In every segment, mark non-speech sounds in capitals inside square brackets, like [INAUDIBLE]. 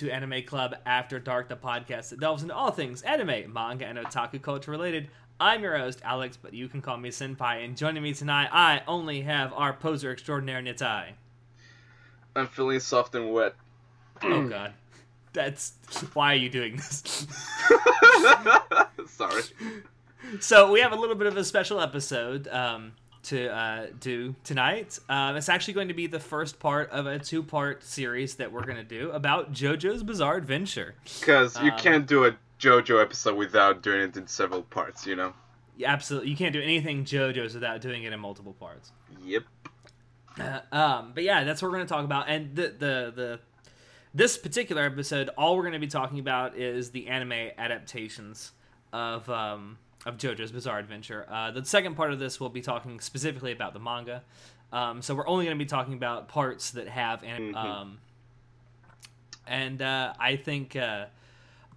to Anime Club After Dark, the podcast that delves into all things anime, manga, and otaku culture related. I'm your host, Alex, but you can call me Senpai, and joining me tonight, I only have our poser extraordinaire, Nitai. I'm feeling soft and wet. oh god. That's why are you doing this? [LAUGHS] Sorry. So we have a little bit of a special episode um, to uh, do tonight. Um, it's actually going to be the first part of a two-part series that we're going to do about JoJo's Bizarre Adventure. Because you Um, can't do a JoJo episode without doing it in several parts, you know? Yeah, absolutely, you can't do anything JoJo's without doing it in multiple parts. Yep. Uh, um, but yeah, that's what we're going to talk about. And the the the this particular episode, all we're going to be talking about is the anime adaptations of um, of JoJo's Bizarre Adventure. Uh, the second part of this, we'll be talking specifically about the manga. Um, so we're only going to be talking about parts that have anim- Mhm. um, and uh, I think uh,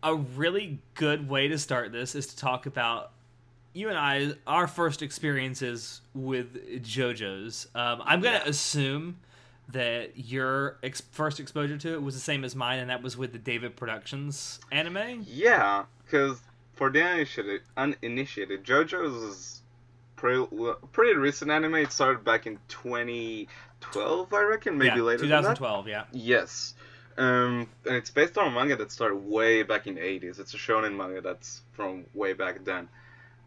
a really good way to start this is to talk about you and I, our first experiences with JoJo's. Um, I'm gonna Yeah. assume that your ex- first exposure to it was the same as mine, and that was with the David Productions anime. Yeah, because for the uninitiated, uninitiated JoJo's is pretty, pretty recent anime. It started back in 2012, I reckon, maybe yeah, later than that. 2012. Yeah, Yes. Um, and it's based on a manga that started way back in the 80s. It's a shonen manga that's from way back then.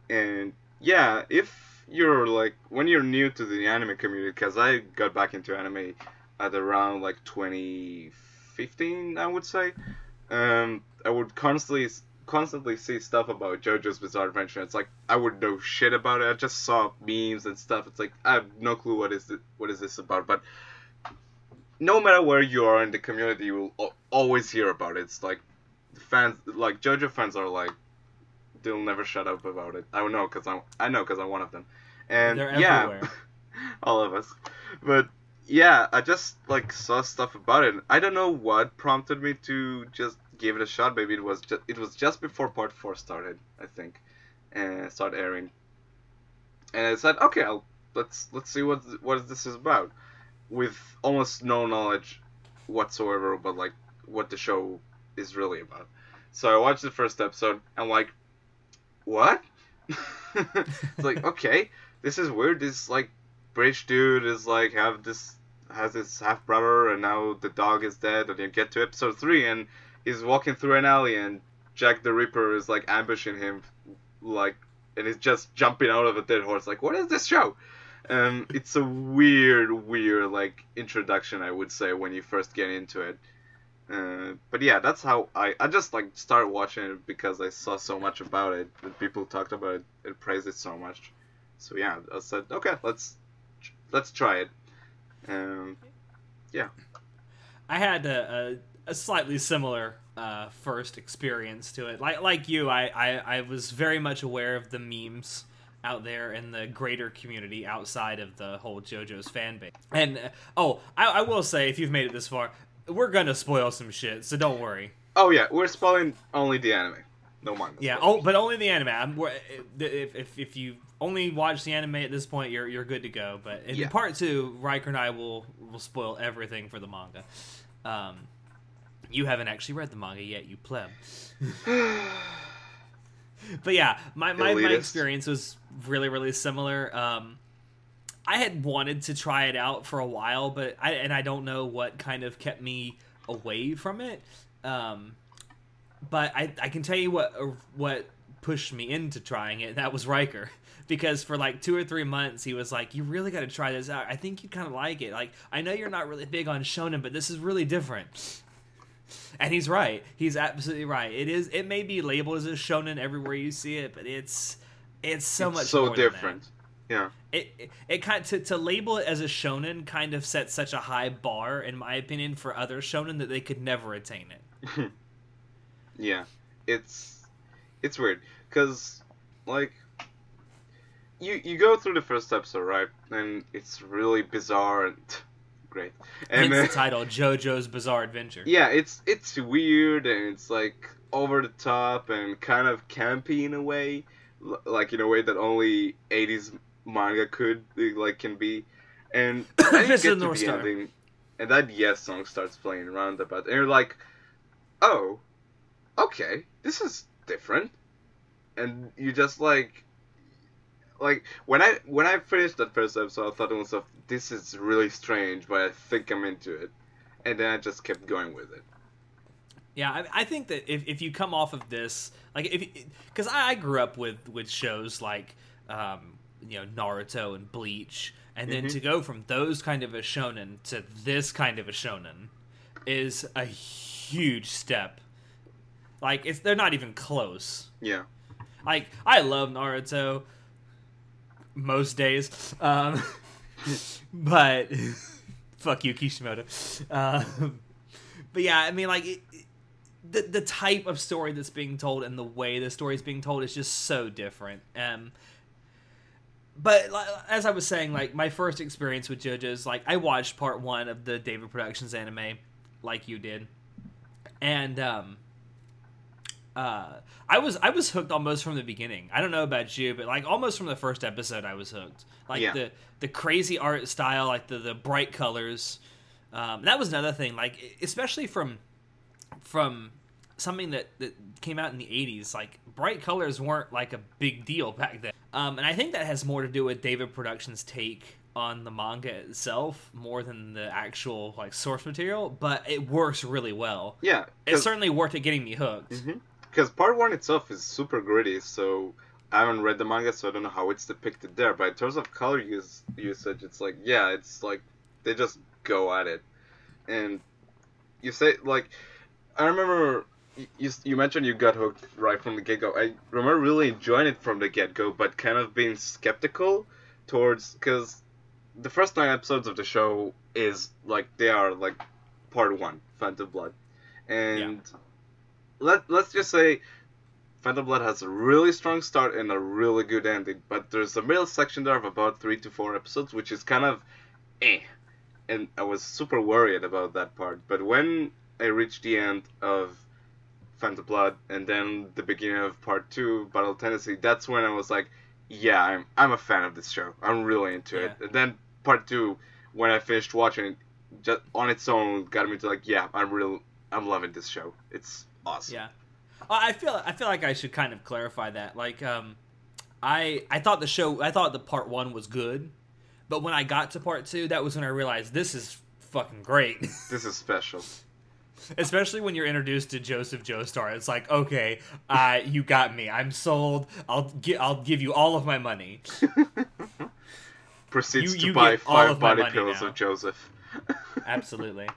And yeah, if you're like, when you're new to the anime community, because I got back into anime at around like 2015, I would say, um, I would constantly constantly see stuff about JoJo's Bizarre Adventure. It's like I would know shit about it. I just saw memes and stuff. It's like I have no clue what is it, what is this about, but no matter where you are in the community, you will always hear about it. It's like fans, like JoJo fans, are like they'll never shut up about it. I know because I'm I know because I'm one of them, and They're yeah, everywhere. [LAUGHS] all of us. But yeah, I just like saw stuff about it. I don't know what prompted me to just give it a shot. Maybe it was just it was just before part four started, I think, and started airing. And I said, okay, I'll, let's let's see what what this is about, with almost no knowledge whatsoever about like what the show is really about. So I watched the first episode. I'm like, what? it's [LAUGHS] like [LAUGHS] okay, this is weird. This like British dude is like have this has this half brother, and now the dog is dead. And you get to episode three, and he's walking through an alley, and Jack the Ripper is like ambushing him, like, and he's just jumping out of a dead horse. Like, what is this show? Um, it's a weird, weird like introduction, I would say, when you first get into it. Uh, but yeah, that's how I I just like started watching it because I saw so much about it that people talked about it and praised it so much. So yeah, I said okay, let's let's try it. Um, yeah. I had a, a, slightly similar uh, first experience to it. Like like you, I, I, I was very much aware of the memes out there in the greater community outside of the whole JoJo's fan base. And uh, oh, I, I will say, if you've made it this far, we're gonna spoil some shit, so don't worry. oh yeah, we're spoiling only the anime, no manga. Yeah, oh, but only the anime. I'm, if, if if you only watch the anime at this point, you're you're good to go. But in Yeah. part two, Riker and I will will spoil everything for the manga. Um, you haven't actually read the manga yet, you pleb. [SIGHS] but yeah, my my, my experience was really really similar. Um, I had wanted to try it out for a while, but I and I don't know what kind of kept me away from it. Um, but I, I can tell you what what pushed me into trying it. And that was Riker, [LAUGHS] because for like two or three months he was like, "You really got to try this out. I think you'd kind of like it. Like I know you're not really big on shonen, but this is really different." And he's right. He's absolutely right. It is. It may be labeled as a shonen everywhere you see it, but it's it's so It's much so more than that different. Yeah, it it, it kind to, to label it as a shonen kind of sets such a high bar in my opinion for other shonen that they could never attain it [LAUGHS] yeah, it's it's weird because like you you go through the first episode right, and it's really bizarre and great, and hence uh, the title jojo's bizarre adventure yeah, it's it's weird and it's like over the top and kind of campy in a way, like in a way that only '80s manga could like can be. And [COUGHS] I didn't get to North the Star. ending. and that Yes song starts playing around roundabout, and you're like, oh, okay, this is different, and you just like, like when I when I finished that first episode, I thought to myself, this is really strange, but I think I'm into it, and then I just kept going with it. Yeah, I, I think that if, if you come off of this, like if because I, I grew up with with shows like um, you know Naruto and Bleach, and then Mhm. to go from those kind of a shonen to this kind of a shonen is a huge step. Like it's they're not even close. Yeah, Like I love Naruto most days, um, [LAUGHS] but [LAUGHS] fuck you, Kishimoto. Um, but yeah, I mean, like it, it- the the type of story that's being told and the way the story is being told is just so different. Um, but like, as I was saying, like my first experience with JoJo's, like I watched part one of the David Productions anime, like you did, and um, uh, I was I was hooked almost from the beginning. I don't know about you, but like almost from the first episode, I was hooked. Like Yeah. the the crazy art style, like the the bright colors. Um, that was another thing, like especially from from something that, that came out in the 80s like bright colors weren't like a big deal back then um, and i think that has more to do with david productions take on the manga itself more than the actual like source material but it works really well yeah. it certainly worked at getting me hooked Because part one itself is super gritty, so I haven't read the manga, so I don't know how it's depicted there. But in terms of color use usage, it's like yeah, it's like they just go at it, and you say like I remember you you mentioned you got hooked right from the get go. I remember really enjoying it from the get go, but kind of being skeptical towards because the first nine episodes of the show is like they are like part one, Phantom Blood, and let let's just say Phantom Blood has a really strong start and a really good ending, but there's a middle section there of about three to four episodes, which is kind of eh. And I was super worried about that part. But when I reached the end of Phantom Blood and then the beginning of part two, Battle Tendency, that's when I was like, yeah, I'm I'm a fan of this show. I'm really into it. And then part two, when I finished watching it, just on its own got me to like, yeah, I'm real I'm loving this show. It's awesome. Yeah, I I feel I feel like I should kind of clarify that. Like, um, I I thought the show I thought the part one was good, but when I got to part two, that was when I realized this is fucking great. [LAUGHS] This is special. Especially when you're introduced to Joseph Joestar, it's like, okay, uh, you got me. I'm sold. I'll gi- I'll give you all of my money. [LAUGHS] Proceeds You- to you buy five of body pillows now. of Joseph. [LAUGHS] Absolutely.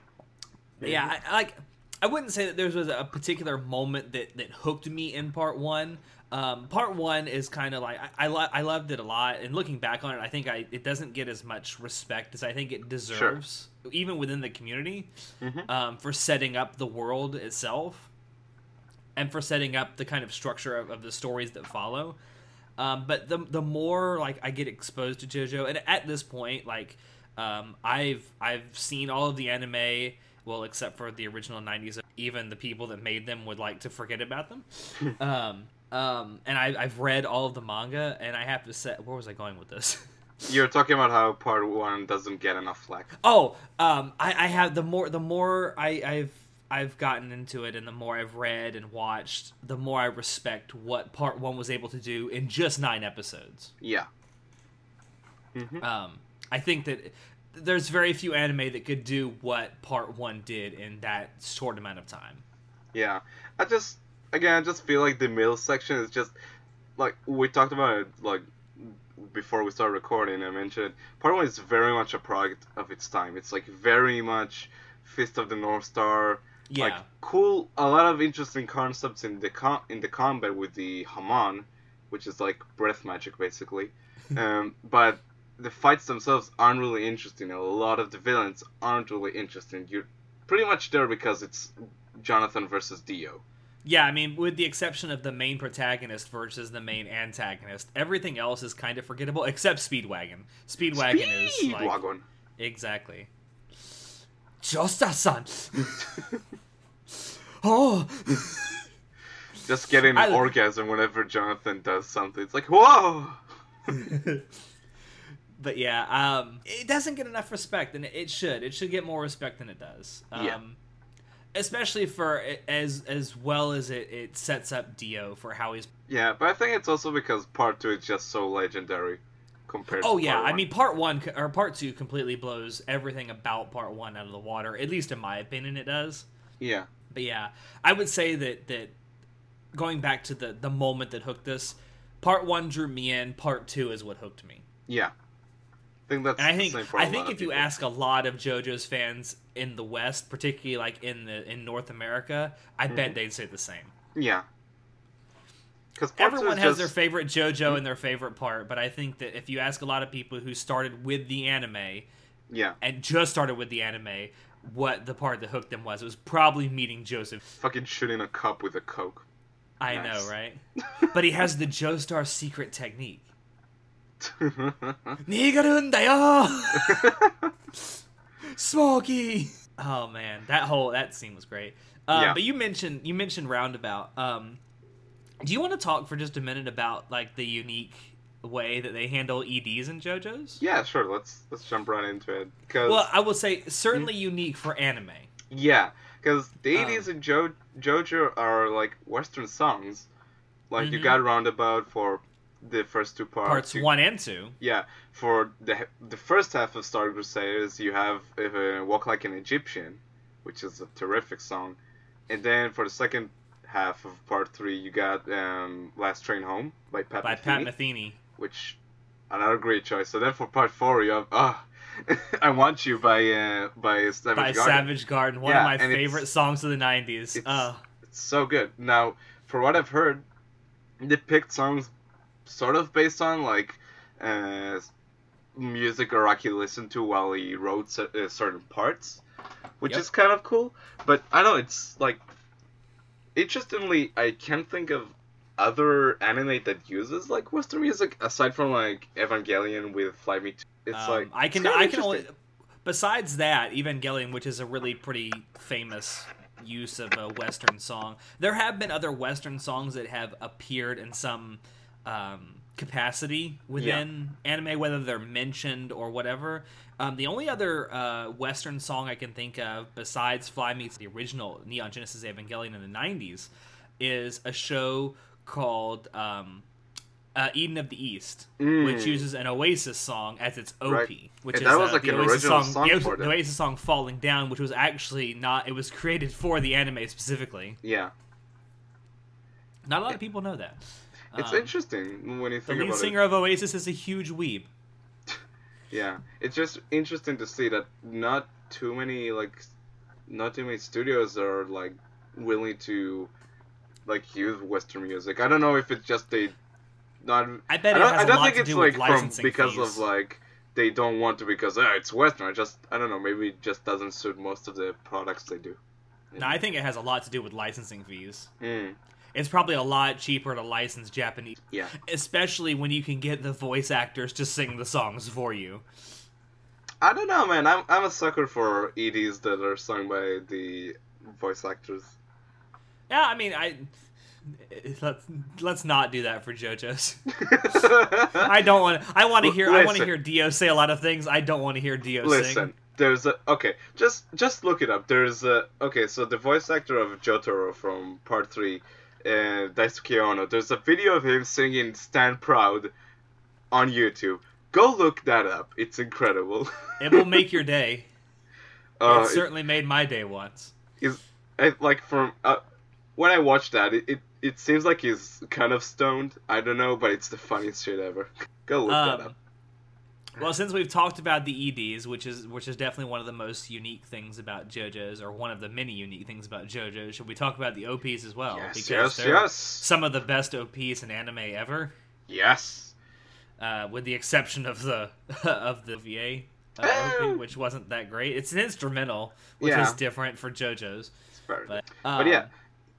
yeah, I, I like. I wouldn't say that there was a particular moment that that hooked me in part one. Um, part one is kind of like I I, lo- I loved it a lot, and looking back on it, I think I it doesn't get as much respect as I think it deserves, even within the community, Mhm. um, for setting up the world itself, and for setting up the kind of structure of, of the stories that follow. Um, but the the more like I get exposed to JoJo, and at this point, like um, I've I've seen all of the anime, well, except for the original '90s. Even the people that made them would like to forget about them. [LAUGHS] um, um, and I, I've read all of the manga, and I have to say, where was I going with this? [LAUGHS] You're talking about how part one doesn't get enough flack. Oh, um, I, I have the more the more I, I've I've gotten into it, and the more I've read and watched, the more I respect what Part One was able to do in just nine episodes. Yeah. hmm Um, I think that there's very few anime that could do what Part One did in that short amount of time. Yeah. I just again I just feel like the middle section is just like we talked about it like before we started recording. I mentioned part one is very much a product of its time. It's like very much Fist of the North Star. Yeah, Like cool, a lot of interesting concepts in the com- in the combat with the Hamon, which is like breath magic basically. [LAUGHS] um, but the fights themselves aren't really interesting. A lot of the villains aren't really interesting. You're pretty much there because it's Jonathan versus Dio. yeah. I mean, with the exception of the main protagonist versus the main antagonist, everything else is kind of forgettable except Speedwagon. Speedwagon is like Speedwagon. exactly. Joestar-san. [LAUGHS] oh. Just getting an I- orgasm whenever Jonathan does something. It's like whoa. [LAUGHS] but yeah, um, it doesn't get enough respect, and it should. It should get more respect than it does. Um, Yeah. Especially for as as well as it, it sets up Dio for how he's. Yeah, but I think it's also because part two is just so legendary compared. Oh yeah, I mean part one or part two completely blows everything about part one out of the water. At least in my opinion, it does. yeah, But yeah, I would say that that going back to the the moment that hooked us, part one drew me in. Part two is what hooked me. yeah. I think that's. And I think I think if you ask a lot of JoJo's fans in the West, particularly like in the in North America, I Mm-hmm. bet they'd say the same. yeah, because Everyone has their favorite JoJo and their favorite part, but I think that if you ask a lot of people who started with the anime yeah, and just started with the anime, what the part that hooked them was, it was probably meeting Joseph. fucking shooting a cup with a coke. I Nice. know, right? [LAUGHS] but he has the Joestar secret technique. 逃[LAUGHS] げるんだよ [LAUGHS] Smokey. Oh man, that whole that scene was great. Uh, Yeah. But you mentioned you mentioned roundabout. Um, do you want to talk for just a minute about like the unique way that they handle EDs in JoJo's? yeah, sure. Let's let's jump right into it. Cause Well, I will say certainly unique for anime. yeah, because the Um, 80s in jo- JoJo are like Western songs. Like you Mhm. got Roundabout for the first two parts. Parts You- one and two. Yeah, for the the first half of Star Crusaders, you have uh, "Walk Like an Egyptian," which is a terrific song, and then for the second half of Part Three, you got um, "Last Train Home" by Pat by Metheny, Pat Metheny. which another great choice. So then for Part Four, you have "Ah, [LAUGHS] I Want You" by uh, by Savage by Garden. Savage Garden, one Yeah, of my favorite songs of the '90s. it's- Uh, It's so good. Now, for what I've heard, they picked songs sort of based on like uh, music Araki listened to while he wrote uh, certain parts, which Yep. is kind of cool. But I know it's like interestingly, I can't think of other anime that uses like Western music aside from like Evangelion with Fly Me. To... It's um, like I can I can only. Besides that, Evangelion, which is a really pretty famous use of a Western song, there have been other Western songs that have appeared in some um, capacity within anime, whether they're mentioned or whatever. Um, the only other uh, Western song I can think of besides Fly Meets the original Neon Genesis Evangelion in the '90s is a show called um, uh, Eden of the East, Mm. which uses an Oasis song as its OP, Right. which And is that was uh, like the an Oasis song, song the, Oasis, the. Oasis song "Falling Down," which was actually not. It was created for the anime specifically. Yeah, Not a lot of people know that. It's Um, interesting when you The think lead about it. singer of Oasis is a huge weeb. [LAUGHS] Yeah, it's just interesting to see that not too many like, not too many studios are like willing to like use Western music. I don't know if it's just they not. I bet I it don't, has I a don't think it's like from because fees. of like they don't want to because oh, it's Western. I just I don't know. Maybe it just doesn't suit most of the products they do. No, I think it has a lot to do with licensing fees. Mm, It's probably a lot cheaper to license Japanese, yeah, especially when you can get the voice actors to sing the songs for you. I don't know, man. I'm I'm a sucker for EDs that are sung by the voice actors. Yeah, I mean, I let's let's not do that for JoJo's. [LAUGHS] I don't want. I want to hear. I want to hear Dio say a lot of things. I don't want to hear Dio Listen, sing. there's a okay. Just just look it up. There's a okay. So the voice actor of Jotaro from Part Three, uh, Daisuke Ono. There's a video of him singing "Stand Proud" on YouTube. Go look that up. It's incredible. [LAUGHS] It will make your day. [LAUGHS] uh, it certainly made my day once. it- I, like from uh, when I watched that, it, it it seems like he's kind of stoned. I don't know, but it's the funniest shit ever. [LAUGHS] Go look that Um, up. Well, since we've talked about the EDs, which is which is definitely one of the most unique things about JoJo's, or one of the many unique things about JoJo's, should we talk about the OPs as well? Yes, because yes, they're yes, some of the best OPs in anime ever, yes. uh, with the exception of the [LAUGHS] of the VA. Uh. OP, which wasn't that great. It's an instrumental, which Yeah. is different for JoJo's. It's very But, But yeah, um,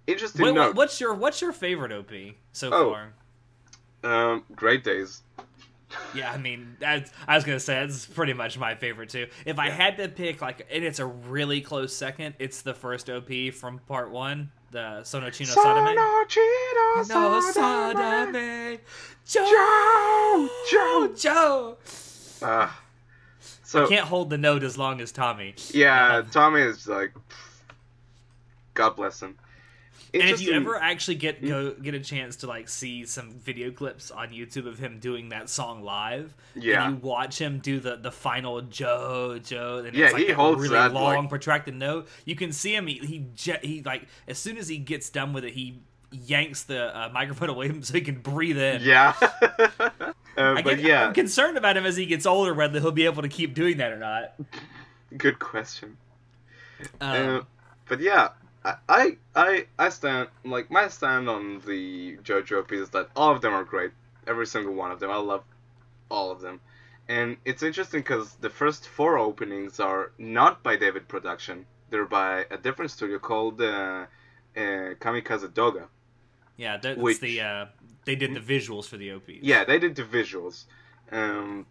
interesting what- what's your what's your favorite OP so Oh. far? Um, Great Days. Yeah, I mean, that's, I was gonna say that's pretty much my favorite too. If I Yeah. had to pick, like, and it's a really close second, it's the first OP from part one, the Sono Chi no Sadame. Sonochino No Sadame. Joe, Joe, Joe. Uh, so Can't hold the note as long as Tommy. yeah, Um, Tommy is like, God bless him. And if you ever actually get go get a chance to like see some video clips on YouTube of him doing that song live, Yeah. and you watch him do the the final Joe Joe, and Yeah, it's like he a holds really that, long like- protracted note. You can see him. He he, je- he like as soon as he gets done with it, he yanks the uh, microphone away from him so he can breathe in. yeah, [LAUGHS] uh, I but get, yeah, I'm concerned about him as he gets older, whether he'll be able to keep doing that or not. good question. Um, Uh, but yeah, I, I I I stand like my stand on the JoJo piece is that all of them are great, every single one of them. I love all of them, and it's interesting because the first four openings are not by David Production. They're by a different studio called uh, uh, Kamikaze Doga. yeah, that's which- the uh, they did the visuals for the OPs. Yeah, they did the visuals, um,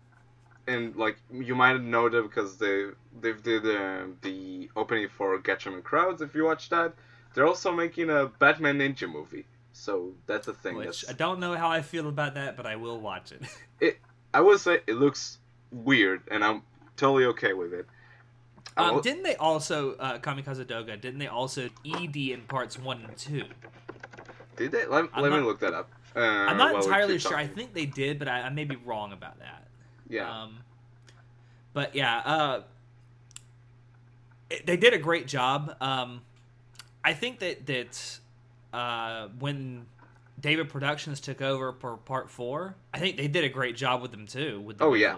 and like you might know them because they they did uh, the opening for Gatchaman Crowds. If you watch that, they're also making a Batman Ninja movie. So that's a thing. Which I don't know how I feel about that, but I will watch it. [LAUGHS] it I would say it looks weird, and I'm totally okay with it. Um, will- didn't they also uh, Kamikaze Doga? Didn't they also ED in parts one and two? did they? Let, let me look that up. Uh, I'm not entirely sure. I think they did, but I, I may be wrong about that. Yeah. Um, but yeah, uh, it- they did a great job. Um, I think that that uh, when David Productions took over for Part Four, I think they did a great job with them too. With the Oh, yeah.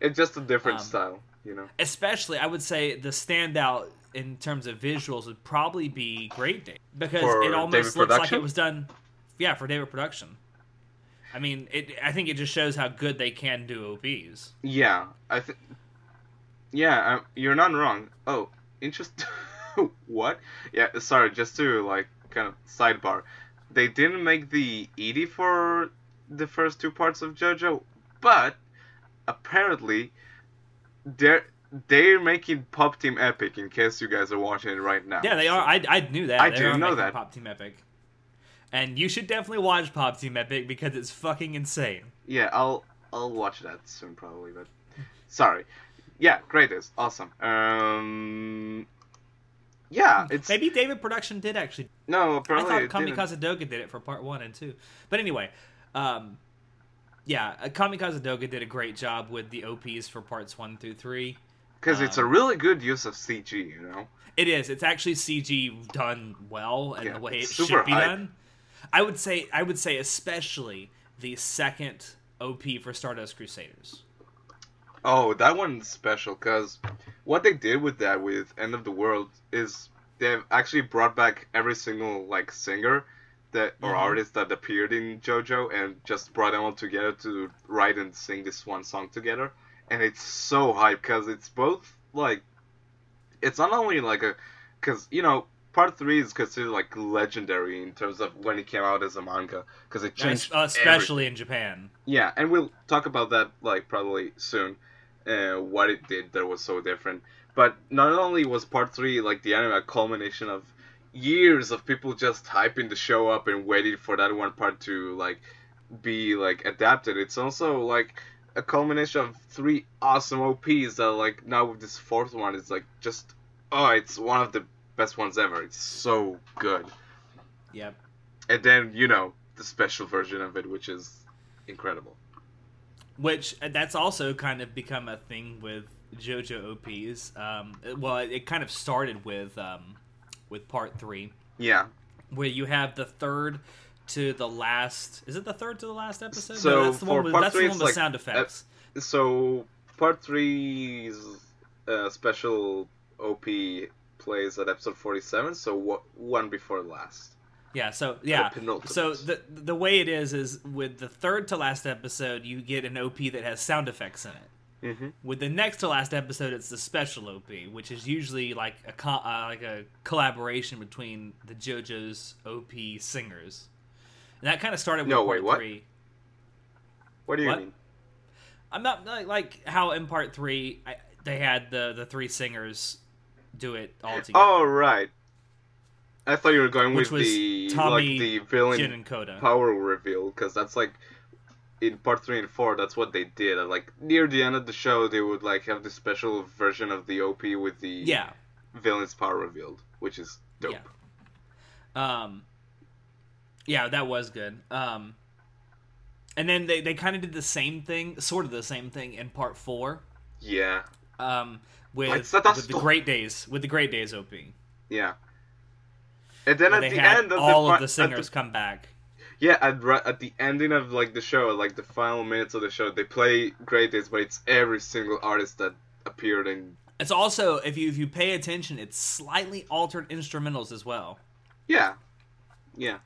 it's just a different um, style, you know. especially I would say the standout in terms of visuals would probably be Great Day because For it almost David looks like it was done, yeah, for David Production. I mean, it. I think it just shows how good they can do OPs. Yeah, I think. Yeah, um, you're not wrong. Oh, interest. [LAUGHS] what? Yeah, sorry. Just to like kind of sidebar, they didn't make the ED for the first two parts of JoJo, but apparently they're they're making Pop Team Epic. In case you guys are watching it right now. Yeah, they are. I, I knew that. I They didn't know that. Pop Team Epic, and you should definitely watch Pop Team Epic because it's fucking insane. Yeah, I'll I'll watch that soon probably, but sorry. Yeah, great is awesome. Um, yeah, it's Maybe David Production did actually no I thought. Kamikaze Doga did it for part one and two. But anyway, um, yeah, uh, Kamikaze Doga did a great job with the OPs for parts one through three. Because it's a Um, really good use of CG, you know? It is. It's actually CG done well and Yeah, the way it should be hype. done. I would say. I would say especially the second OP for Stardust Crusaders. Oh, that one's special, because what they did with that, with End of the World, is they've actually brought back every single, like, singer that or Mhm. artist that appeared in JoJo and just brought them all together to write and sing this one song together. And it's so hype, because it's both, like, it's not only like a, because, you know, part three is considered, like, legendary in terms of when it came out as a manga, because it changed Uh, especially in Japan. Yeah, and we'll talk about that like probably soon. Uh, what it did that was so different. But not only was part three like the anime a culmination of years of people just hyping the show up and waiting for that one part to like be like adapted. It's also like a culmination of three awesome OPs that like now with this fourth one it's like just oh it's one of the best ones ever. It's so good. Yep. And then you know the special version of it, which is incredible. Which uh, that's also kind of become a thing with JoJo OPs. Um, well, it, it kind of started with um, with part three, Yeah. where you have the third to the last. Is it the third to the last episode? So, no, that's the one with, that's the one with like- sound effects. So part three's uh, special OP plays at episode forty-seven. So what one before last? yeah. So yeah. So the the way it is is with the third to last episode, you get an OP that has sound effects in it. Mm-hmm. With the next to last episode, it's the special OP, which is usually like a co- uh, like a collaboration between the JoJo's OP singers. And that kind of started with No, part wait, what? three. What do you What? mean? I'm not like, like how in part three I, they had the the three singers do it all together. Oh right. I thought you were going Which with the Tommy, like the villain Jin and Coda. power reveal because that's like in part three and four, that's what they did. And, like near the end of the show, they would like have this special version of the OP with the Yeah. villain's power revealed, which is dope. Yeah. Um, yeah, that was good. Um, and then they, they kind of did the same thing, sort of the same thing in part four. Yeah, Um, with, Lights that are with the. Great Days, with the Great Days OP. yeah. And then at the end of all the, of the singers come back. Yeah, at, at the ending of like the show, like the final minutes of the show, they play Great Days, but it's every single artist that appeared in. It's also if you if you pay attention, it's slightly altered instrumentals as well. Yeah, yeah.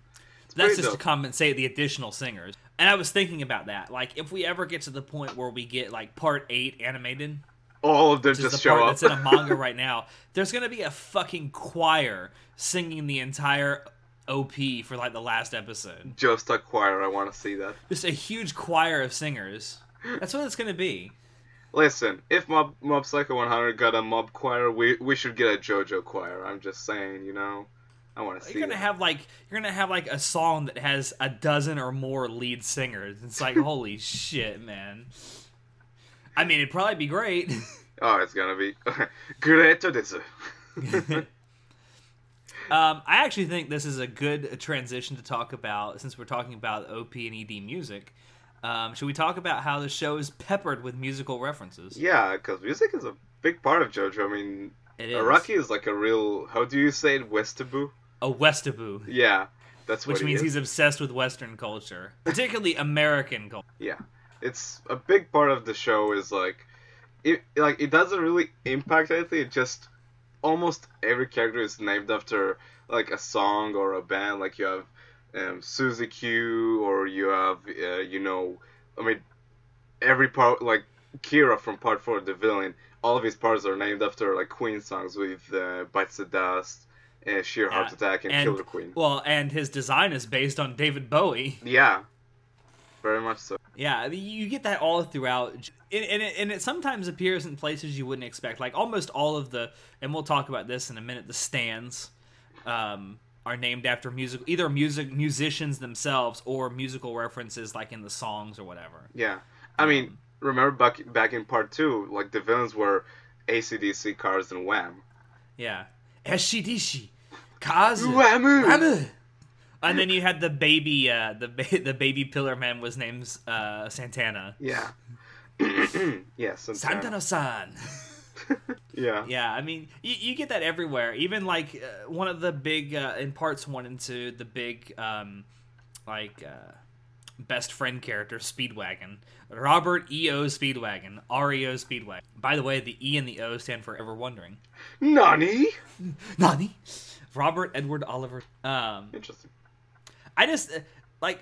It's That's just dope. to compensate the additional singers. And I was thinking about that. Like, if we ever get to the point where we get like part eight animated, All of them just the show part up. that's in a [LAUGHS] manga right now, there's gonna be a fucking choir singing the entire OP for like the last episode. just a choir. I want to see that. Just a huge choir of singers. That's what it's gonna be. Listen, if Mob Mob Psycho 100 got a mob choir, we we should get a JoJo choir. I'm just saying, you know. I want to see You're gonna that. have like you're gonna have like a song that has a dozen or more lead singers. It's like [LAUGHS] holy shit, man. I mean, it'd probably be great. [LAUGHS] Oh, it's gonna be [LAUGHS] great. [LAUGHS] Um, I actually think this is a good transition to talk about since we're talking about OP and ED music. Um, should we talk about how the show is peppered with musical references? yeah, because music is a big part of JoJo. I mean, It is. Araki is like a real. How do you say it? Westaboo. A Westaboo, Yeah, that's what which means he's obsessed with Western culture, particularly American culture. Yeah, it's a big part of the show. Is like, it like it doesn't really impact anything. It just almost every character is named after like a song or a band. Like you have um, Suzy Q, or you have uh, you know, I mean, every part like Kira from Part Four, the villain. All of his parts are named after like Queen songs with uh, Bites the Dust, uh, Sheer Heart Yeah, Attack, and, and- Killer Queen. Well, and his design is based on David Bowie. Yeah, very much so. Yeah, I mean, you get that all throughout, and, and, it, and it sometimes appears in places you wouldn't expect. Like almost all of the, and we'll talk about this in a minute. The stands um, are named after music, either music musicians themselves or musical references, like in the songs or whatever. Yeah, I mean, remember back back in part two, like the villains were ACDC, Cars, and Wham. Yeah, Esidisi, Cars, Wamuu! And then you had the baby, uh, the ba- [LAUGHS] the baby pillar man was named uh, Santana. Yeah. [CLEARS THROAT] yes. Santana-san. [LAUGHS] Yeah. Yeah, I mean, you, you get that everywhere. Even like uh, one of the big uh, in parts one and two, the big um, like uh, best friend character Speedwagon, Robert E O Speedwagon, REO Speedwagon. By the way, the E and the O stand for Ever Wondering. Nani? [LAUGHS] Nani? Robert Edward Oliver. Um, Interesting. I just like,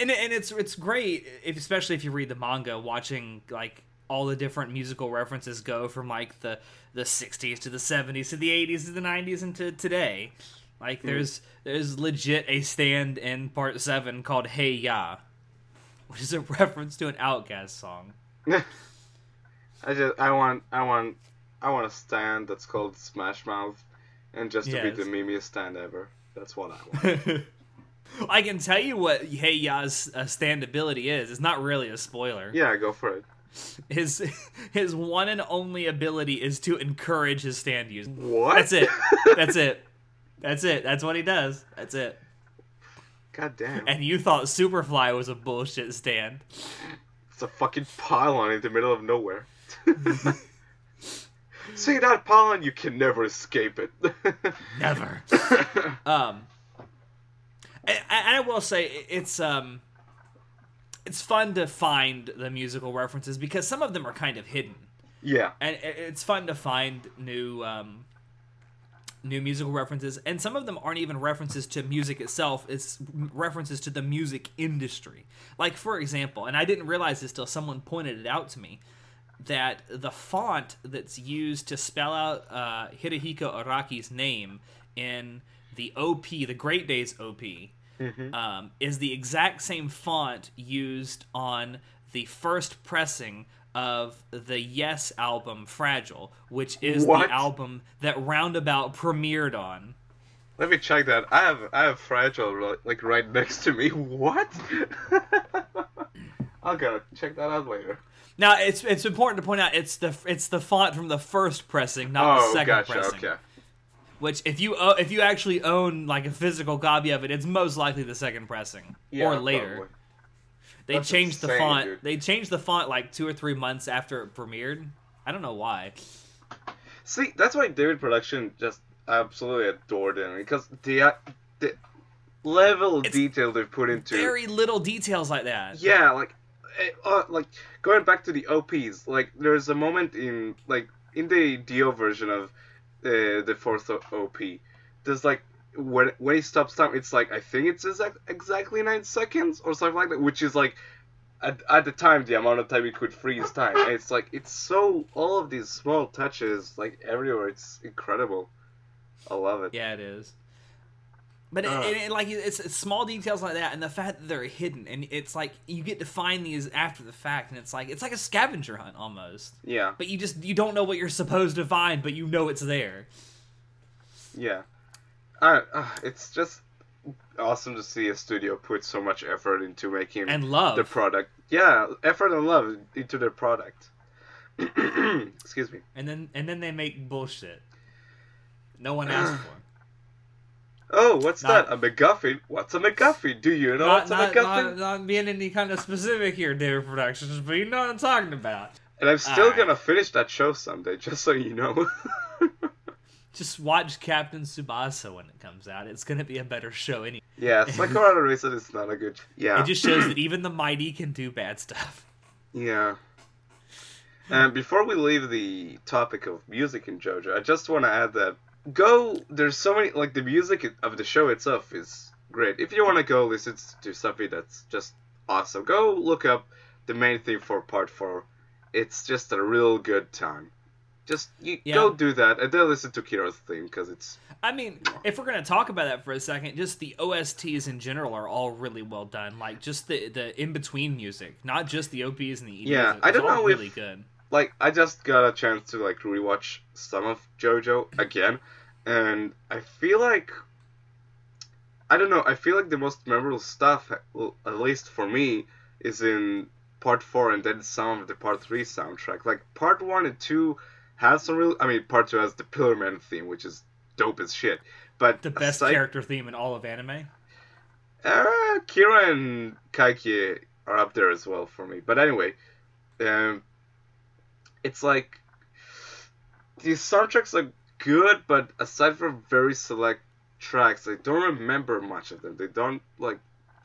and and it's it's great, if, especially if you read the manga, watching like all the different musical references go from like the the 60s to the 70s to the 80s to the 90s and to today. Like hmm. there's there's legit a stand in part seven called Hey Ya, which is a [LAUGHS] reference to an OutKast song. [LAUGHS] I just I want I want I want a stand that's called Smash Mouth, and just to Yes. be the memiest stand ever. That's what I want. [LAUGHS] I can tell you what Hey Ya's uh, stand ability is. It's not really a spoiler. yeah, go for it. His [LAUGHS] his one and only ability is to encourage his stand use. What? That's it. [LAUGHS] That's it. That's it. That's what he does. That's it. God damn. And you thought Superfly was a bullshit stand. It's a fucking pylon in the middle of nowhere. See that pylon? You can never escape it. [LAUGHS] Never. Um, and, and I will say it's um, it's fun to find the musical references because some of them are kind of hidden. yeah. and it's fun to find new um, new musical references and some of them aren't even references to music itself it's references to the music industry like for example and i didn't realize this till someone pointed it out to me that the font that's used to spell out uh, Hirohiko Araki's name in the OP, the Great Days OP, um, is the exact same font used on the first pressing of the Yes album Fragile, which is What? the album that Roundabout premiered on. Let me check that. I have I have fragile like right next to me. [LAUGHS] What? [LAUGHS] I'll go check that out later. Now it's it's important to point out it's the it's the font from the first pressing, not the Oh, second gotcha. pressing. Okay. Which if you o- if you actually own like a physical copy of it, it's most likely the second pressing Yeah, or later. probably. They That's changed the font. dude. They changed the font like two or three months after it premiered. I don't know why. See, that's why David Production just absolutely adored him because the uh, the level of It's detail they've put into Very little details like that. yeah, like uh, like going back to the OPs, like there's a moment in like in the Dio version of uh, the fourth OP, there's like when when he stops time, it's like I think it's exact, exactly nine seconds or something like that, which is like at, at the time the amount of time you could freeze time. And it's like it's so all of these small touches like everywhere. It's incredible. I love it. Yeah, it is. But it, Uh. it, it- like it's, it's small details like that, and the fact that they're hidden, and it's like you get to find these after the fact, and it's like it's like a scavenger hunt almost. Yeah, But you just you don't know what you're supposed to find, but you know it's there. yeah. I, uh, it's just awesome to see a studio put so much effort into making And love. the product. Yeah, effort and love into their product. [CLEARS THROAT] Excuse me. and then and then they make bullshit. No one asked [CLEARS THROAT] for. Oh, what's Not- that? A MacGuffin? What's a MacGuffin? Do you know Not, what's a not, MacGuffin? not, not being any kind of specific here, David Productions, but you know what I'm talking about. and I'm still gonna finish that show someday, just so you know. [LAUGHS] Just watch Captain Tsubasa when it comes out. It's gonna be a better show anyway. yeah, Sakura Reason is not a good. Yeah. It just shows that [CLEARS THROAT] even the mighty can do bad stuff. Yeah. And before we leave the topic of music in JoJo, I just want to add that go. There's so many like the music of the show itself is great. If you want to go listen to something that's just awesome, go look up the main theme for Part Four. It's just a real good time. Just you Yeah. go do that and then listen to Kiro's theme because it's I mean, if we're gonna talk about that for a second, just the OSTs in general are all really well done. Like just the the in between music, not just the OPs and the EDs. Yeah, I don't all know if- really good. Like I just got a chance to like rewatch some of JoJo again, and I feel like I don't know. I feel like the most memorable stuff, at least for me, is in part four and then some of the part three soundtrack. Like part one and two has some real. I mean, part two has the Pillar Man theme, which is dope as shit. But The best aside- character theme in all of anime. uh, Kira and Kaiki are up there as well for me. But anyway, um, it's like these soundtracks are good, but aside from very select tracks, I don't remember much of them. They don't like.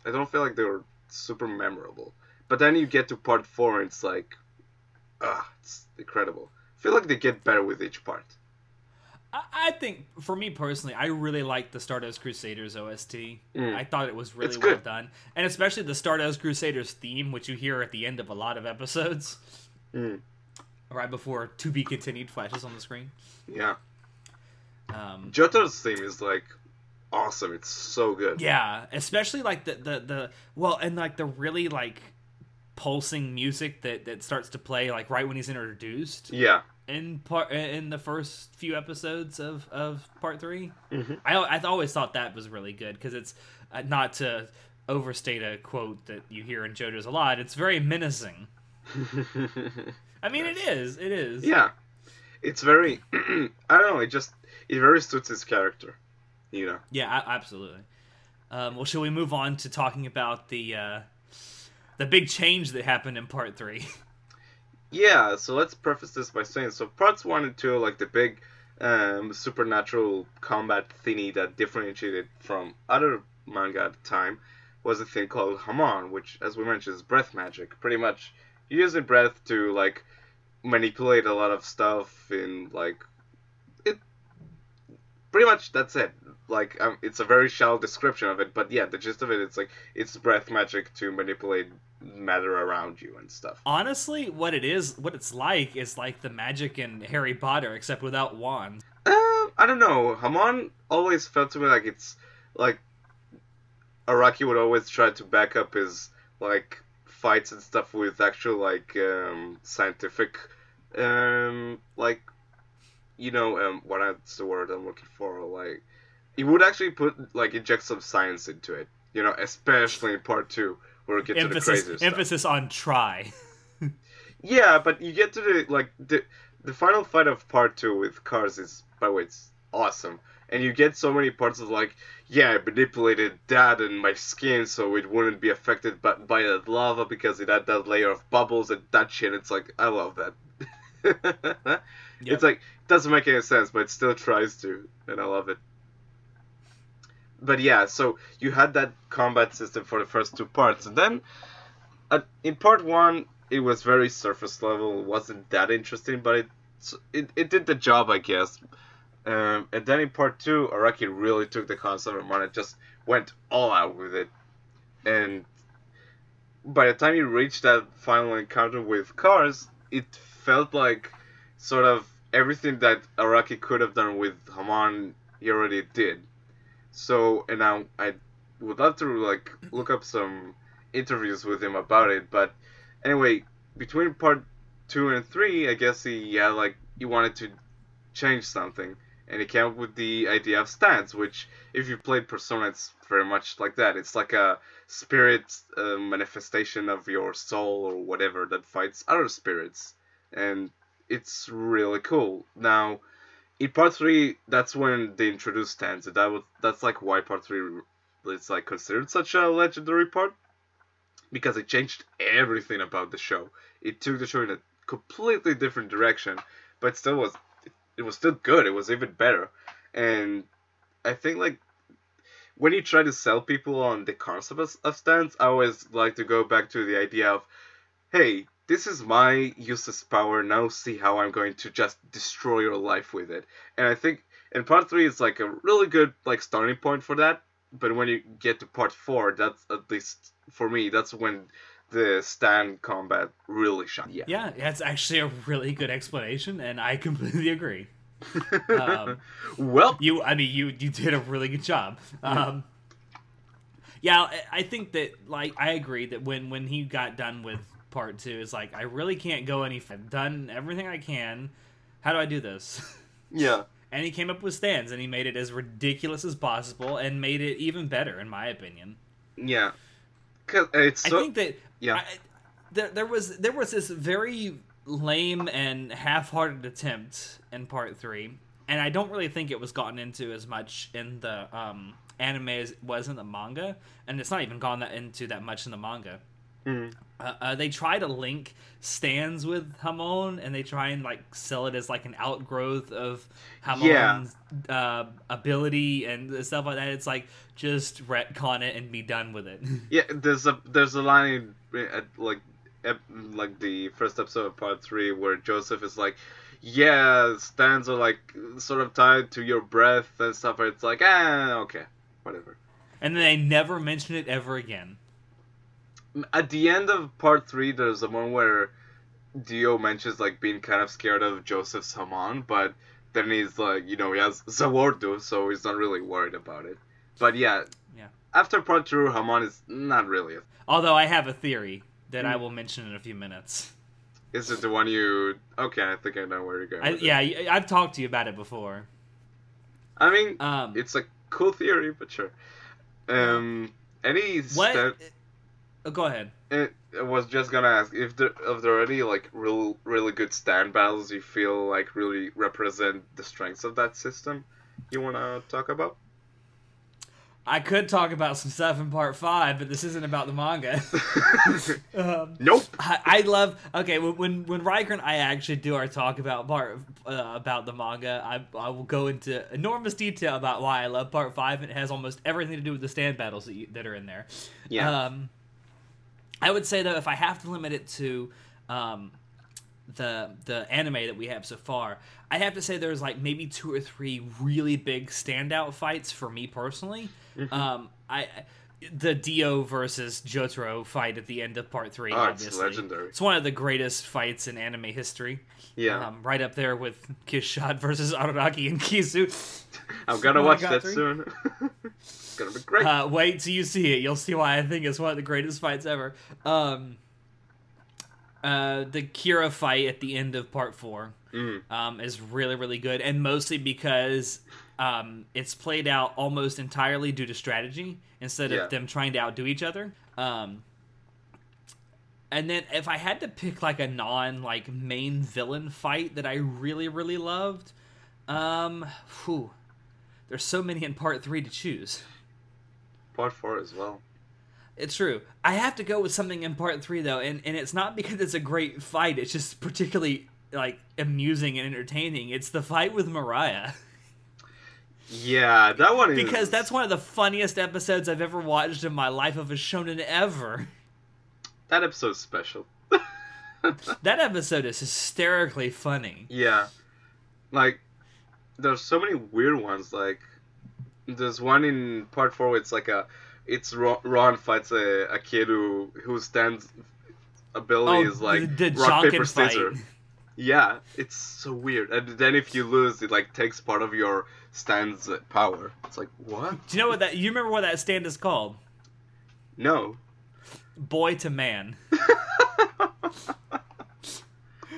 I don't feel like they were super memorable. But then you get to part four, and it's like, ah, it's incredible. I feel like they get better with each part. I, I think, for me personally, I really liked the Stardust Crusaders OST. Mm. I thought it was really well done, and especially the Stardust Crusaders theme, which you hear at the end of a lot of episodes, Mm. Right before "To Be Continued" flashes on the screen. Yeah, Um, Jotaro's theme is like awesome. It's so good. Yeah, especially like the the the well, and like the really like pulsing music that that starts to play like right when he's introduced Yeah. in part in the first few episodes of of part 3 Mhm. I I always thought that was really good because it's uh, not to overstate a quote that you hear in JoJo's a lot. It's very menacing. [LAUGHS] I mean, it is. It is. yeah, it's very. [CLEARS THROAT] I don't know. It just it very suits his character. You know. Yeah, a- absolutely. Um, well, shall we move on to talking about the uh, the big change that happened in part three? [LAUGHS] Yeah. So let's preface this by saying so parts one and two like the big um, supernatural combat thingy that differentiated from other manga at the time was a thing called Hamon, which, as we mentioned, is breath magic. Pretty much, use breath to like manipulate a lot of stuff in like it. Pretty much, that's it. Like, um, it's a very shallow description of it, but yeah, the gist of it, it's like it's breath magic to manipulate matter around you and stuff. Honestly, what it is, what it's like, is like the magic in Harry Potter, except without wands. Uh, I don't know. Hamon always felt to me like it's like Araki would always try to back up his like fights and stuff with actual like um, scientific um, like you know um, what that's the word I'm looking for like he would actually put like inject some science into it. You know, especially in part two where it gets to the emphasis crazy stuff. emphasis on try. [LAUGHS] Yeah, but you get to the like the the final fight of part two with Kars is by the way it's awesome, and you get so many parts of like yeah I manipulated that and my skin so it wouldn't be affected by by that lava because it had that layer of bubbles and that shit. It's like I love that. [LAUGHS] Yep. It's like it doesn't make any sense, but it still tries to, and I love it. But yeah, so you had that combat system for the first two parts, and then uh, in part one it was very surface level. It wasn't that interesting, but it it, it did the job, I guess. Um, and then in part two, Araki really took the concept of Mana, just went all out with it. And by the time you reached that final encounter with Kars, it felt like sort of everything that Araki could have done with Hamon, he already did. So, and now I would love to like look up some interviews with him about it, but anyway, between part two and three, I guess he yeah like he wanted to change something, and he came up with the idea of stands, which if you played Persona, it's very much like that. It's like a spirit uh, manifestation of your soul or whatever that fights other spirits, and it's really cool. Now, in part three, that's when they introduced and that was that's like why part three is like considered such a legendary part because it changed everything about the show. It took the show in a completely different direction, but still was it was still good. It was even better, and I think like when you try to sell people on the concept of, of stands, I always like to go back to the idea of, hey, this is my useless power. Now see how I'm going to just destroy your life with it. And I think in part three is like a really good like starting point for that. But when you get to part four, that's at least for me, that's when the stand combat really shine. Yeah. Yeah, that's actually a really good explanation, and I completely agree. Um, [LAUGHS] well, you, I mean, you you did a really good job. Um, yeah, I- I think that like I agree that when when he got done with part two, it's like I really can't go any. I've done everything I can. How do I do this? [LAUGHS] yeah. and he came up with stands, and he made it as ridiculous as possible, and made it even better, in my opinion. Yeah. Cause it's so I think that yeah. I, there, there was there was this very lame and half-hearted attempt in part three, and I don't really think it was gotten into as much in the um, anime as it was in the manga, and it's not even gone that into that much in the manga. Mm. Uh, uh, they try to link stands with Hamon, and they try and like sell it as like an outgrowth of Hamon's uh, ability and stuff like that. It's like just retcon it and be done with it. [LAUGHS] Yeah, there's a there's a line like like the first episode of part three where Joseph is like, "Yeah, stands are like sort of tied to your breath and stuff." It's like, ah, okay, whatever. and then they never mention it ever again. At the end of part three, there's a one where Dio mentions like being kind of scared of Joseph's Hamon, but then he's like, you know, he has Za Warudo, so he's not really worried about it. But Yeah. After part two, Hamon is not really. A, Although I have a theory that I Hmm. will mention in a few minutes. is it the one you? Okay, I think I know where you're going. I, it. yeah, I- I've talked to you about it before. I mean, Um, it's a cool theory, but sure. Um, any what? Oh, go ahead. eh, I was just gonna ask if there if there are any like real really good stand battles you feel like really represent the strengths of that system. You wanna talk about? I could talk about some stuff in part five, but this isn't about the manga. [LAUGHS] um, nope. I, I love okay when when Riker and I actually do our talk about part uh, about the manga. I I will go into enormous detail about why I love part five. and It has almost everything to do with the stand battles that, you, that are in there. Yeah. Um, I would say though, if I have to limit it to um, the the anime that we have so far, I have to say there's like maybe two or three really big standout fights for me personally. Mm-hmm. Um, I the Dio versus Jotaro fight at the end of part three. Oh, it's legendary. It's one of the greatest fights in anime history. yeah. Um, right up there with Kishad [LAUGHS] versus Araraki and Kizu. [LAUGHS] I'm gonna watch that three. soon. [LAUGHS] it's gonna be great. Uh, wait till you see it. You'll see why I think it's one of the greatest fights ever. Um, uh, the Kira fight at the end of part four Mm. um, is really, really good, and mostly because um, it's played out almost entirely due to strategy instead Yeah. of them trying to outdo each other. Um, and then if I had to pick like a non like main villain fight that I really really loved, um, whew, there's so many in part three to choose. Part four as well. It's true. I have to go with something in part three though, and, and it's not because it's a great fight. It's just particularly like amusing and entertaining. It's the fight with Mariah Yeah, that one is because that's one of the funniest episodes I've ever watched in my life of a shonen ever. that episode's special. [LAUGHS] That episode is hysterically funny. Yeah, like there's so many weird ones. Like there's one in part four. Where it's like a it's Rohan, Rohan fights a, a kid who who stands ability Oh, is like the, the rock paper fight. scissors. Yeah, it's so weird. And then if you lose, it like takes part of your stand's power. It's like what? Do you know what that? You remember what that stand is called? No. Boy II Man. [LAUGHS]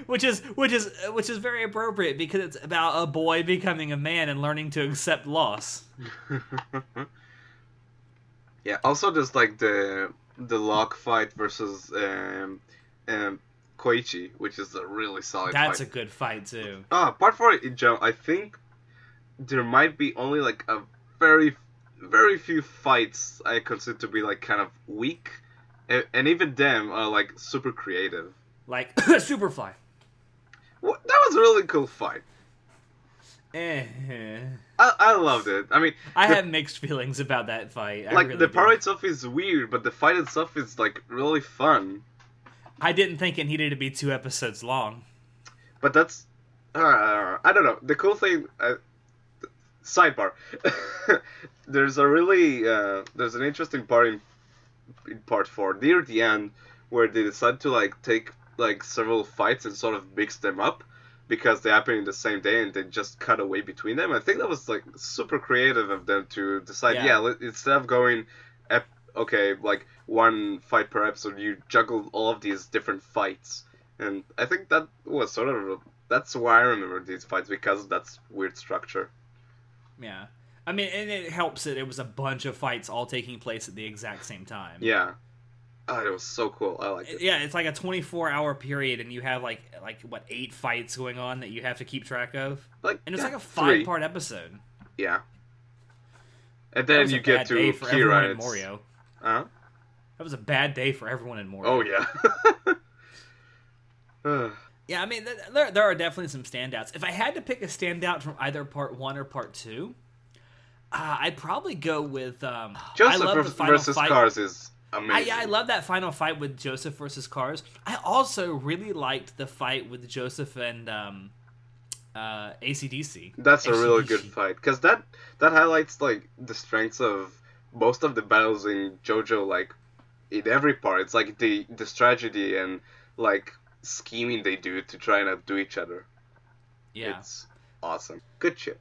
which is which is which is very appropriate because it's about a boy becoming a man and learning to accept loss. [LAUGHS] yeah. Also, there's like the the lock fight versus um, um, Koichi, which is a really solid. That's a good fight too. Ah, part four in general, I think there might be only like a very, very few fights I consider to be like kind of weak, and, and even them are like super creative. Like [COUGHS] Superfly. What, that was a really cool fight. Eh. I, I loved it. I mean, I the- have mixed feelings about that fight. I like really the part itself is weird, but the fight itself is like really fun. I didn't think it needed to be two episodes long. But that's uh, I don't know. The cool thing. Uh, sidebar. [LAUGHS] there's a really uh, there's an interesting part in in part four near the end where they decide to like take like several fights and sort of mix them up because they happen in the same day and they just cut away between them. I think that was like super creative of them to decide. Yeah. Yeah, instead of going, ep- okay, like one fight per episode, you juggle all of these different fights, and I think that was sort of that's why I remember these fights because of that weird structure. Yeah. I mean, and it helps that it was a bunch of fights all taking place at the exact same time. Yeah, oh, it was so cool. I liked it. Yeah, it's like a 24 hour period, and you have like like what eight fights going on that you have to keep track of, Like and it's yeah, like a five part episode. Yeah. And then you get to day for everyone Kira. in It's, Morioh. huh? That was a bad day for everyone in Morioh. Oh yeah. [LAUGHS] Yeah, I mean, there there are definitely some standouts. If I had to pick a standout from either part one or part two, uh, I'd probably go with. Um, I Joseph love the versus, final versus fight. Kars is amazing. yeah, I love that final fight with Joseph versus Kars. I also really liked the fight with Joseph and um, uh, Esidisi. That's a really good fight because that that highlights like the strengths of most of the battles in JoJo. Like in every part, it's like the the strategy and like scheming they do to try and outdo each other. Yeah, It's awesome. Good shit.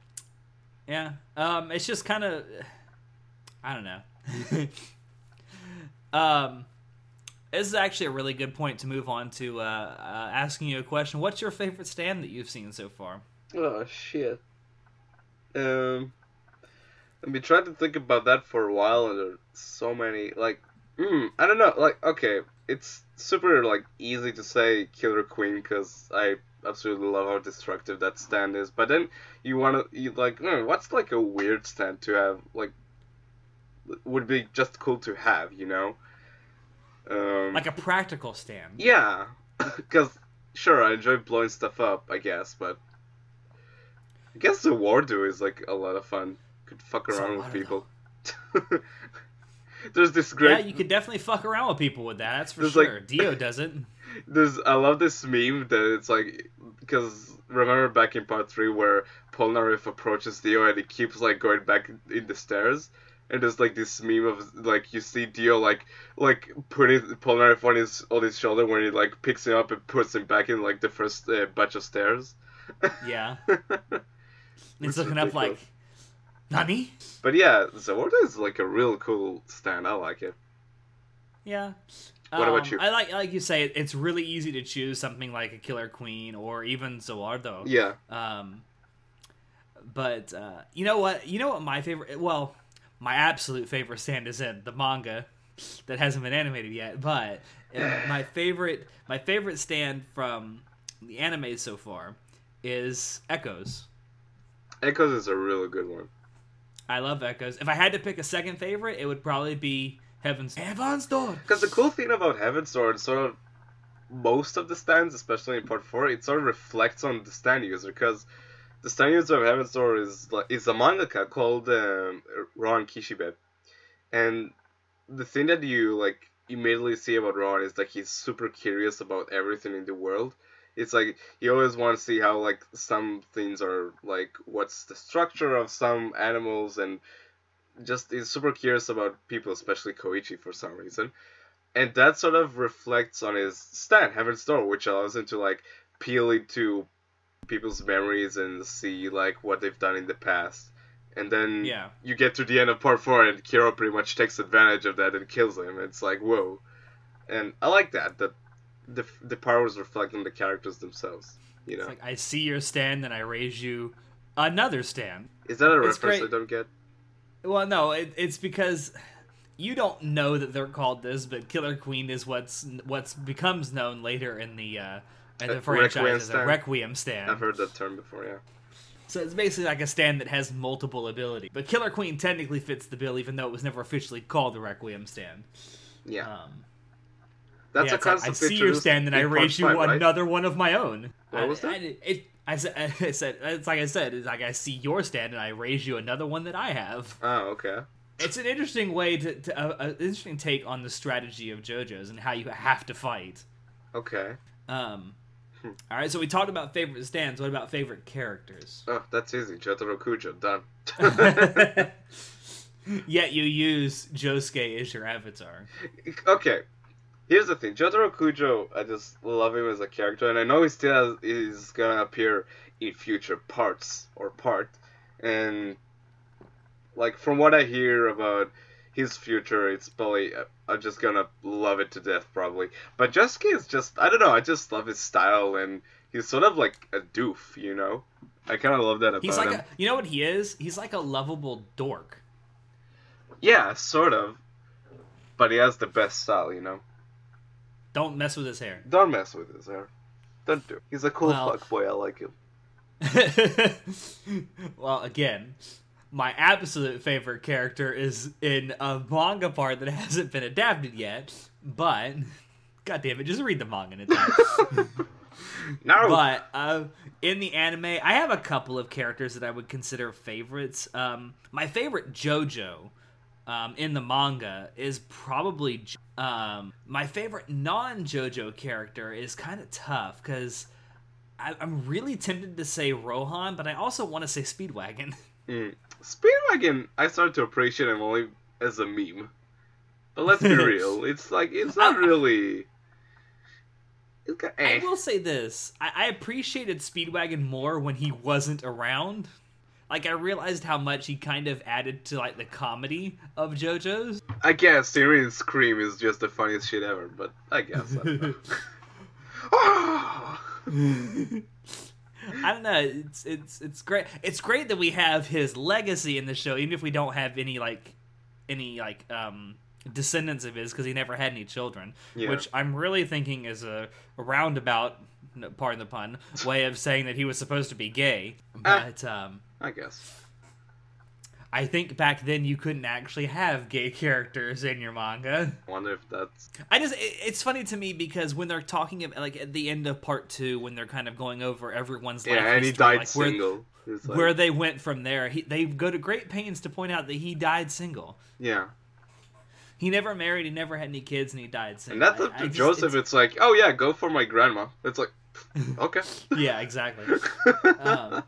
yeah. Um, it's just kind of, I don't know. [LAUGHS] um, this is actually a really good point to move on to uh, uh, asking you a question. What's your favorite stand that you've seen so far? Oh shit. Um, I've been trying to think about that for a while, and there's so many. Like, mm, I don't know. Like, okay, it's super like easy to say Killer Queen because I absolutely love how destructive that stand is. But then you want to, you like, mm, what's like a weird stand to have? Like, would be just cool to have, you know? Um, Like a practical stand. yeah, [LAUGHS] because sure, I enjoy blowing stuff up, I guess, but I guess the Wardo is like a lot of fun. Could fuck around with people. [LAUGHS] there's this great. Yeah, you could definitely fuck around with people with that. That's for There's, like- sure. Dio [LAUGHS] does it. There's I love this meme that it's like because remember back in part three where Polnareff approaches Dio and he keeps like going back in the stairs. And there's like this meme of like you see Dio like like putting Polnareff on his on his shoulder when he like picks him up and puts him back in like the first uh, batch of stairs. Yeah. [LAUGHS] It's looking up like. Nani? But yeah, Za Warudo is like a real cool stand. I like it. Yeah. What about Um, you? I like, like you say, it's really easy to choose something like a Killer Queen or even Za Warudo. Yeah, Um, but uh, you know what? You know what my favorite? Well, my absolute favorite stand is in the manga that hasn't been animated yet. But [LAUGHS] my favorite, my favorite stand from the anime so far is Echoes. Echoes is a really good one. I love Echoes. If I had to pick a second favorite, it would probably be Heaven's Heaven's Door. Because the cool thing about Heaven's Door, is sort of most of the stands, especially in part four, it sort of reflects on the stand user. Because the user of Heaven's Door is like is a mangaka called um, Rohan Kishibe, and the thing that you like immediately see about Rohan is like he's super curious about everything in the world. It's like he always wants to see how like some things are like what's the structure of some animals and just is super curious about people, especially Koichi for some reason. And that sort of reflects on his stand, Heaven's Door, which allows him to like peel into people's memories and see like what they've done in the past. And then Yeah. you get to the end of part four and Kira pretty much takes advantage of that and kills him. It's like whoa. And I like that. That the the powers reflect on the characters themselves. You know. It's like I see your stand, and I raise you another stand. Is that a it's reference great. I don't get? Well, no, it, it's because you don't know that they're called this, but Killer Queen is what's what's becomes known later in the uh, Uh, the franchise is a? Requiem stand. I've heard that term before, yeah. So it's basically like a stand that has multiple ability. But Killer Queen technically fits the bill, even though it was never officially called the Requiem stand. Yeah. Um, That's yeah, a it's like, I see your stand, and I raise you five, right? another one of my own. What I- was that? I, it, I said, [LAUGHS] I said, it's like I said, it's like I see your stand, and I raise you another one that I have. Oh, okay. It's an interesting way to, to uh, an interesting take on the strategy of JoJo's and how you have to fight. Okay. Um, Hmm. all right, so we talked about favorite stands. What about favorite characters? Oh, that's easy. Jotaro Kujo, done. [LAUGHS] Yet you use Josuke as your avatar. okay. Here's the thing. Jotaro Kujo, I just love him as a character, and I know he still has, is gonna appear in future parts or part, and like from what I hear about his future, it's probably uh, I'm just gonna love it to death probably. But Josuke is just I don't know. I just love his style, and he's sort of like a doof, you know. I kind of love that about He's like him. a, you know what he is? He's like a lovable dork. Yeah, sort of. But he has the best style, you know. Don't mess with his hair. Don't mess with his hair. Don't do. He's a cool Well- fuck boy. I like him. [LAUGHS] well, again, my absolute favorite character is in a manga part that [LAUGHS] hasn't been adapted yet. But, god damn it, just read the manga in time. [LAUGHS] No. but uh, in the anime, I have a couple of characters that I would consider favorites. Um, my favorite JoJo um, in the manga is probably um, my favorite non JoJo character is kind of tough because I'm really tempted to say Rohan, but I also want to say Speedwagon. [LAUGHS] Mm. Speedwagon, I started to appreciate him only as a meme. But let's be [LAUGHS] real. It's like it's not really. It's got, I eh. will say this: I, I appreciated Speedwagon more when he wasn't around. Like I realized how much he kind of added to like the comedy of JoJo's. I guess Syrian Scream is just the funniest shit ever. But I guess. I! [LAUGHS] [LAUGHS] [LAUGHS] I don't know. It's it's it's great. It's great that we have his legacy in the show, even if we don't have any like any like um descendants of his because he never had any children. Yeah. Which I'm really thinking is a, a roundabout, pardon the pun, way of saying that he was supposed to be gay. Ah. But um, I guess. I think back then you couldn't actually have gay [LAUGHS] characters in your manga. I wonder if that's. I just it, it's funny to me because when they're talking about like at the end of part two when they're kind of going over everyone's life Yeah, and he died like, single. It's like- where they went from there. He, they go to great pains to point out that he died single. Yeah. He never married. He never had any kids, and he died single. And that's up I- to I just- Joseph. it's- It's like, oh yeah, go for my grandma. It's like, [LAUGHS] okay. yeah, exactly. [LAUGHS] Um,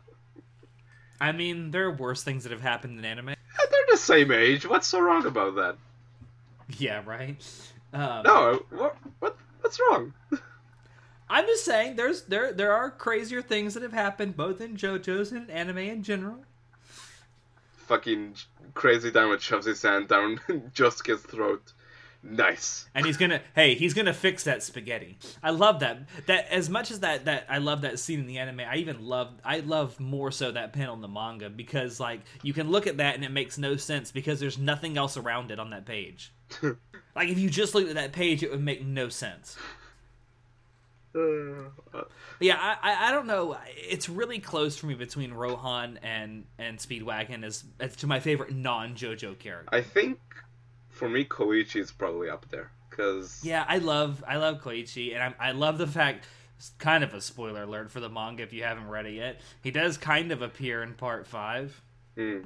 I mean, there are worse things that have happened in anime. They're the same age. What's so wrong about that? Yeah, right. Um, No, what, what, what's wrong? I'm just saying, there's there there are crazier things that have happened both in JoJo's and anime in general. Fucking crazy diamond shoves his hand down [LAUGHS] Josuke's throat. Nice. and he's gonna hey he's gonna fix that spaghetti. I love that. That as much as that that i love that scene in the anime i even love i love more so that panel in the manga because like you can look at that and it makes no sense because there's nothing else around it on that page. [LAUGHS] Like if you just looked at that page it would make no sense. Uh, yeah I, I i don't know. It's really close for me between rohan and and speedwagon as, as to my favorite non-jojo character. I think for me, Koichi is probably up there because Yeah, I love I love Koichi, and I, I love the fact. It's kind of a spoiler alert for the manga if you haven't read it yet. He does kind of appear in part five. Hmm.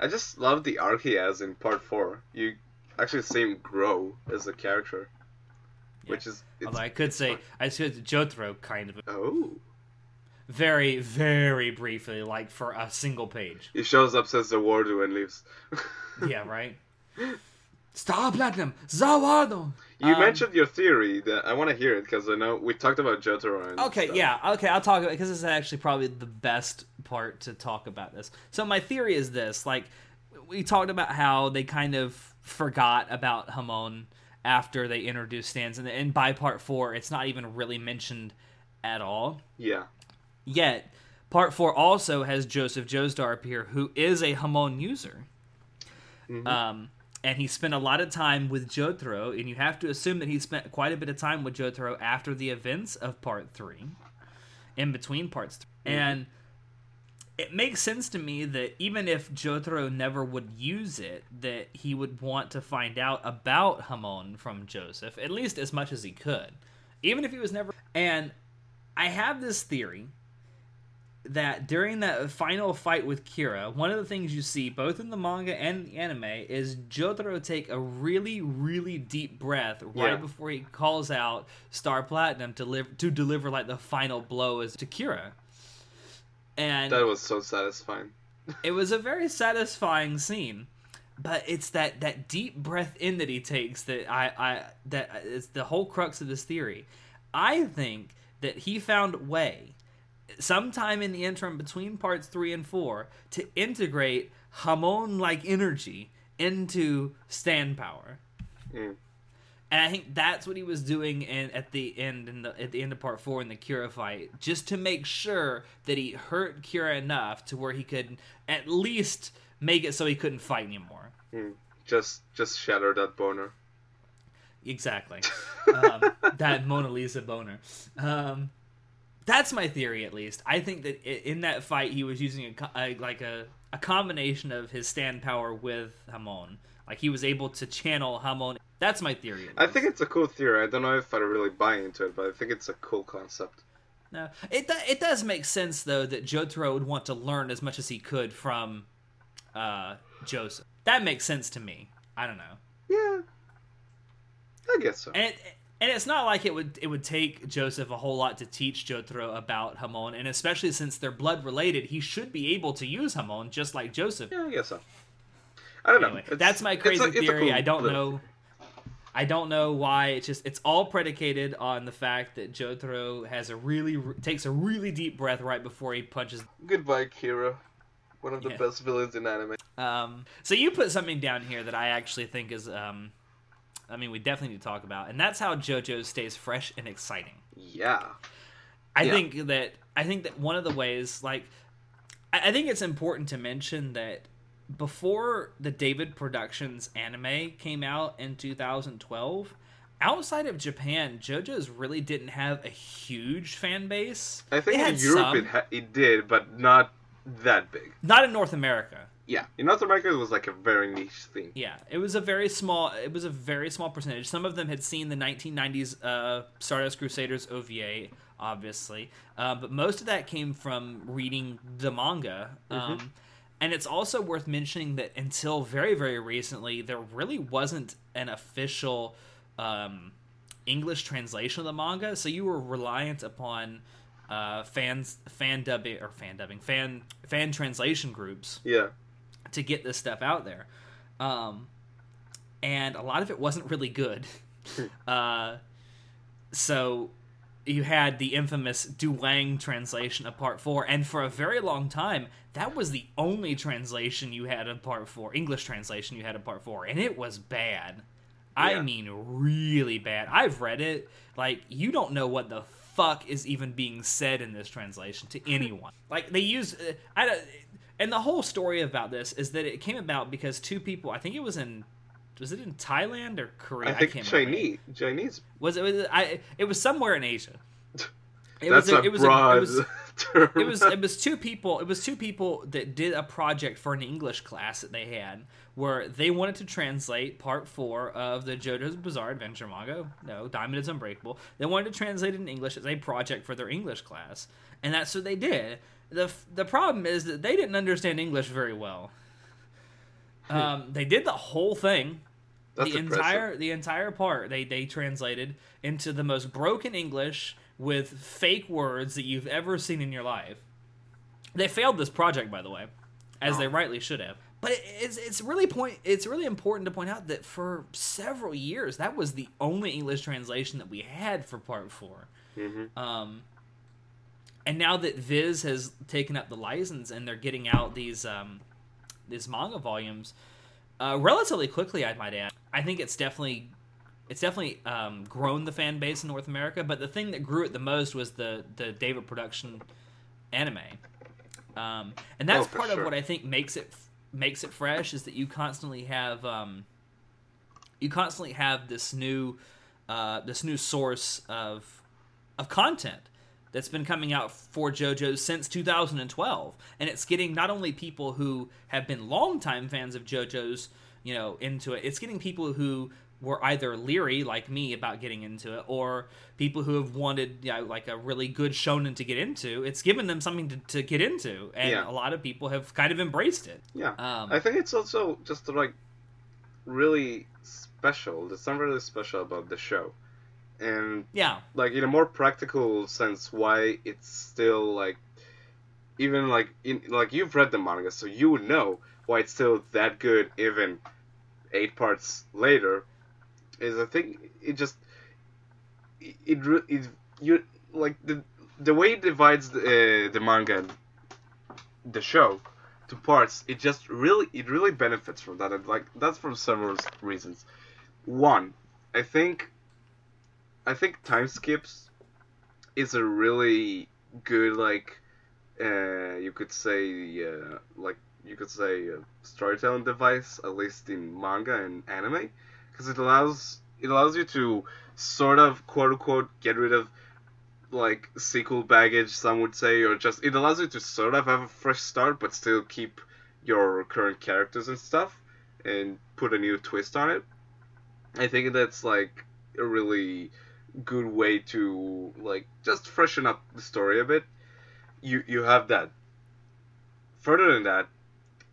I just love the arc he has in part four. You actually see him grow as a character, which is Although I could say I said Jotaro kind of oh very very briefly, like for a single page. he shows up, says the word, and leaves. [LAUGHS] Yeah, right. [LAUGHS] Star Platinum, Za Warudo. you Um, mentioned your theory that I want to hear it because I know we talked about Jotaro. And Okay, stuff. yeah, okay, I'll talk about because this is actually probably the best part to talk about this. So my theory is this: like we talked about how they kind of forgot about Hamon after they introduced stands, and, and by part four, it's not even really mentioned at all. Yeah. Yet, part four also has Joseph Joestar appear, who is a Hamon user. Um, and he spent a lot of time with Jotaro, and you have to assume that he spent quite a bit of time with Jotaro after the events of part three, in between parts. Three. Mm-hmm. And it makes sense to me that even if Jotaro never would use it, that he would want to find out about Hamon from Joseph, at least as much as he could. Even if he was never. And I have this theory that during that final fight with Kira, one of the things you see both in the manga and the anime is Jotaro take a really, really deep breath right Yeah. before he calls out Star Platinum to live to deliver like the final blow as to Kira. And That was so satisfying. [LAUGHS] it was a very satisfying scene but it's that that deep breath in that he takes that i i that is the whole crux of this theory i think that he found a way sometime in the interim between parts three and four to integrate hamon like energy into stand power Mm. and I think that's what he was doing in, at the end in the at the end of part four in the Kira fight, just to make sure that he hurt Kira enough to where he could at least make it so he couldn't fight anymore. Mm. Just just shatter that boner. Exactly, [LAUGHS] um, that Mona Lisa boner. Um, that's my theory, at least. I think that in that fight he was using a, a like a, a combination of his stand power with Hamon. Like he was able to channel Hamon. That's my theory. at I think it's a cool theory. I don't know if I really buy into it, but I think it's a cool concept. No, it it does make sense though that Jotaro would want to learn as much as he could from uh, Joseph. That makes sense to me. I don't know, Yeah, I guess so. and it, and it's not like it would it would take Joseph a whole lot to teach Jotaro about Hamon, and especially since they're blood related, he should be able to use Hamon just like Joseph. Yeah, I guess so. I don't Anyway, know. It's- that's my it's crazy a- it's theory. cool I don't know. I don't know why. It's just it's all predicated on the fact that Jotaro has a really takes a really deep breath right before he punches Goodbye, Kira. One of the Yeah. best villains in anime. Um, so you put something down here that I actually think is, um, I mean, we definitely need to talk about, and that's how JoJo stays fresh and exciting. Yeah. I Yeah. think that I think that one of the ways, like, I, I think it's important to mention that before the David Productions anime came out in 2012. Outside of Japan, JoJo's really didn't have a huge fan base. I think in Europe it, ha- it did, but not that big. not in North America. Yeah. In North America, it was like a very niche thing. Yeah, it was a very small. It was a very small percentage. Some of them had seen the 1990s uh, Stardust Crusaders OVA, obviously, uh, but most of that came from reading the manga. Um, and it's also worth mentioning that until very, very recently, there really wasn't an official um, English translation of the manga, so you were reliant upon uh, fans, fan dubbing or fan dubbing, fan fan translation groups Yeah. To get this stuff out there. Um, and a lot of it wasn't really good. [LAUGHS] uh, so you had the infamous Duwang translation of Part 4, and for a very long time, that was the only translation you had of Part 4, English translation you had of Part 4, and it was bad. I mean, really bad. I've read it. Like, you don't know what the fuck is even being said in this translation to [LAUGHS] anyone. like, they use. Uh, I don't. And the whole story about this is that it came about because two people. I think it was in. Was it in Thailand or Korea? I think can't remember. Chinese. Chinese. Was it? Was, I. It was somewhere in Asia. [LAUGHS] It That's was. A, a it was. broad A, it was. term. It was. It was two people. It was two people that did a project for an English class that they had, where they wanted to translate part four of the JoJo's Bizarre Adventure manga. No, Diamond is Unbreakable. They wanted to translate it in English as a project for their English class, and that's what they did. The The problem is that they didn't understand English very well. Um, they did the whole thing That's the impressive. entire the entire part they they translated into the most broken English with fake words that you've ever seen in your life. They failed this project, by the way, as they rightly should have. But it, it's it's really point it's really important to point out that for several years that was the only English translation that we had for part four. Mhm. Um, and now that Viz has taken up the license and they're getting out these um, these manga volumes uh, relatively quickly, I might add. I think it's definitely it's definitely um, grown the fan base in North America. But the thing that grew it the most was the the David production anime, um, and that's Oh, part sure. of what I think makes it makes it fresh is that you constantly have um, you constantly have this new uh, this new source of of content that's been coming out for JoJo's since 2012, and it's getting not only people who have been longtime fans of JoJo's, you know, into it. It's getting people who were either leery like me about getting into it, or people who have wanted, you know, like a really good shonen to get into. It's given them something to, to get into, and Yeah. a lot of people have kind of embraced it. Yeah. Um, I think it's also just like really special. There's something really special about the show, and yeah, like in a more practical sense, why it's still like even like in like you've read the manga, so you would know why it's still that good even eight parts later. Is I think it just it it, it you like the the way it divides the, uh, the manga and the show to parts it just really it really benefits from that and like that's for several reasons one i think i think time skips is a really good like uh you could say uh, like you could say storytelling device at least in manga and anime because it allows it allows you to sort of quote unquote get rid of like sequel baggage some would say or just it allows you to sort of have a fresh start but still keep your current characters and stuff and put a new twist on it. I think that's like a really good way to like just freshen up the story a bit you you have that further than that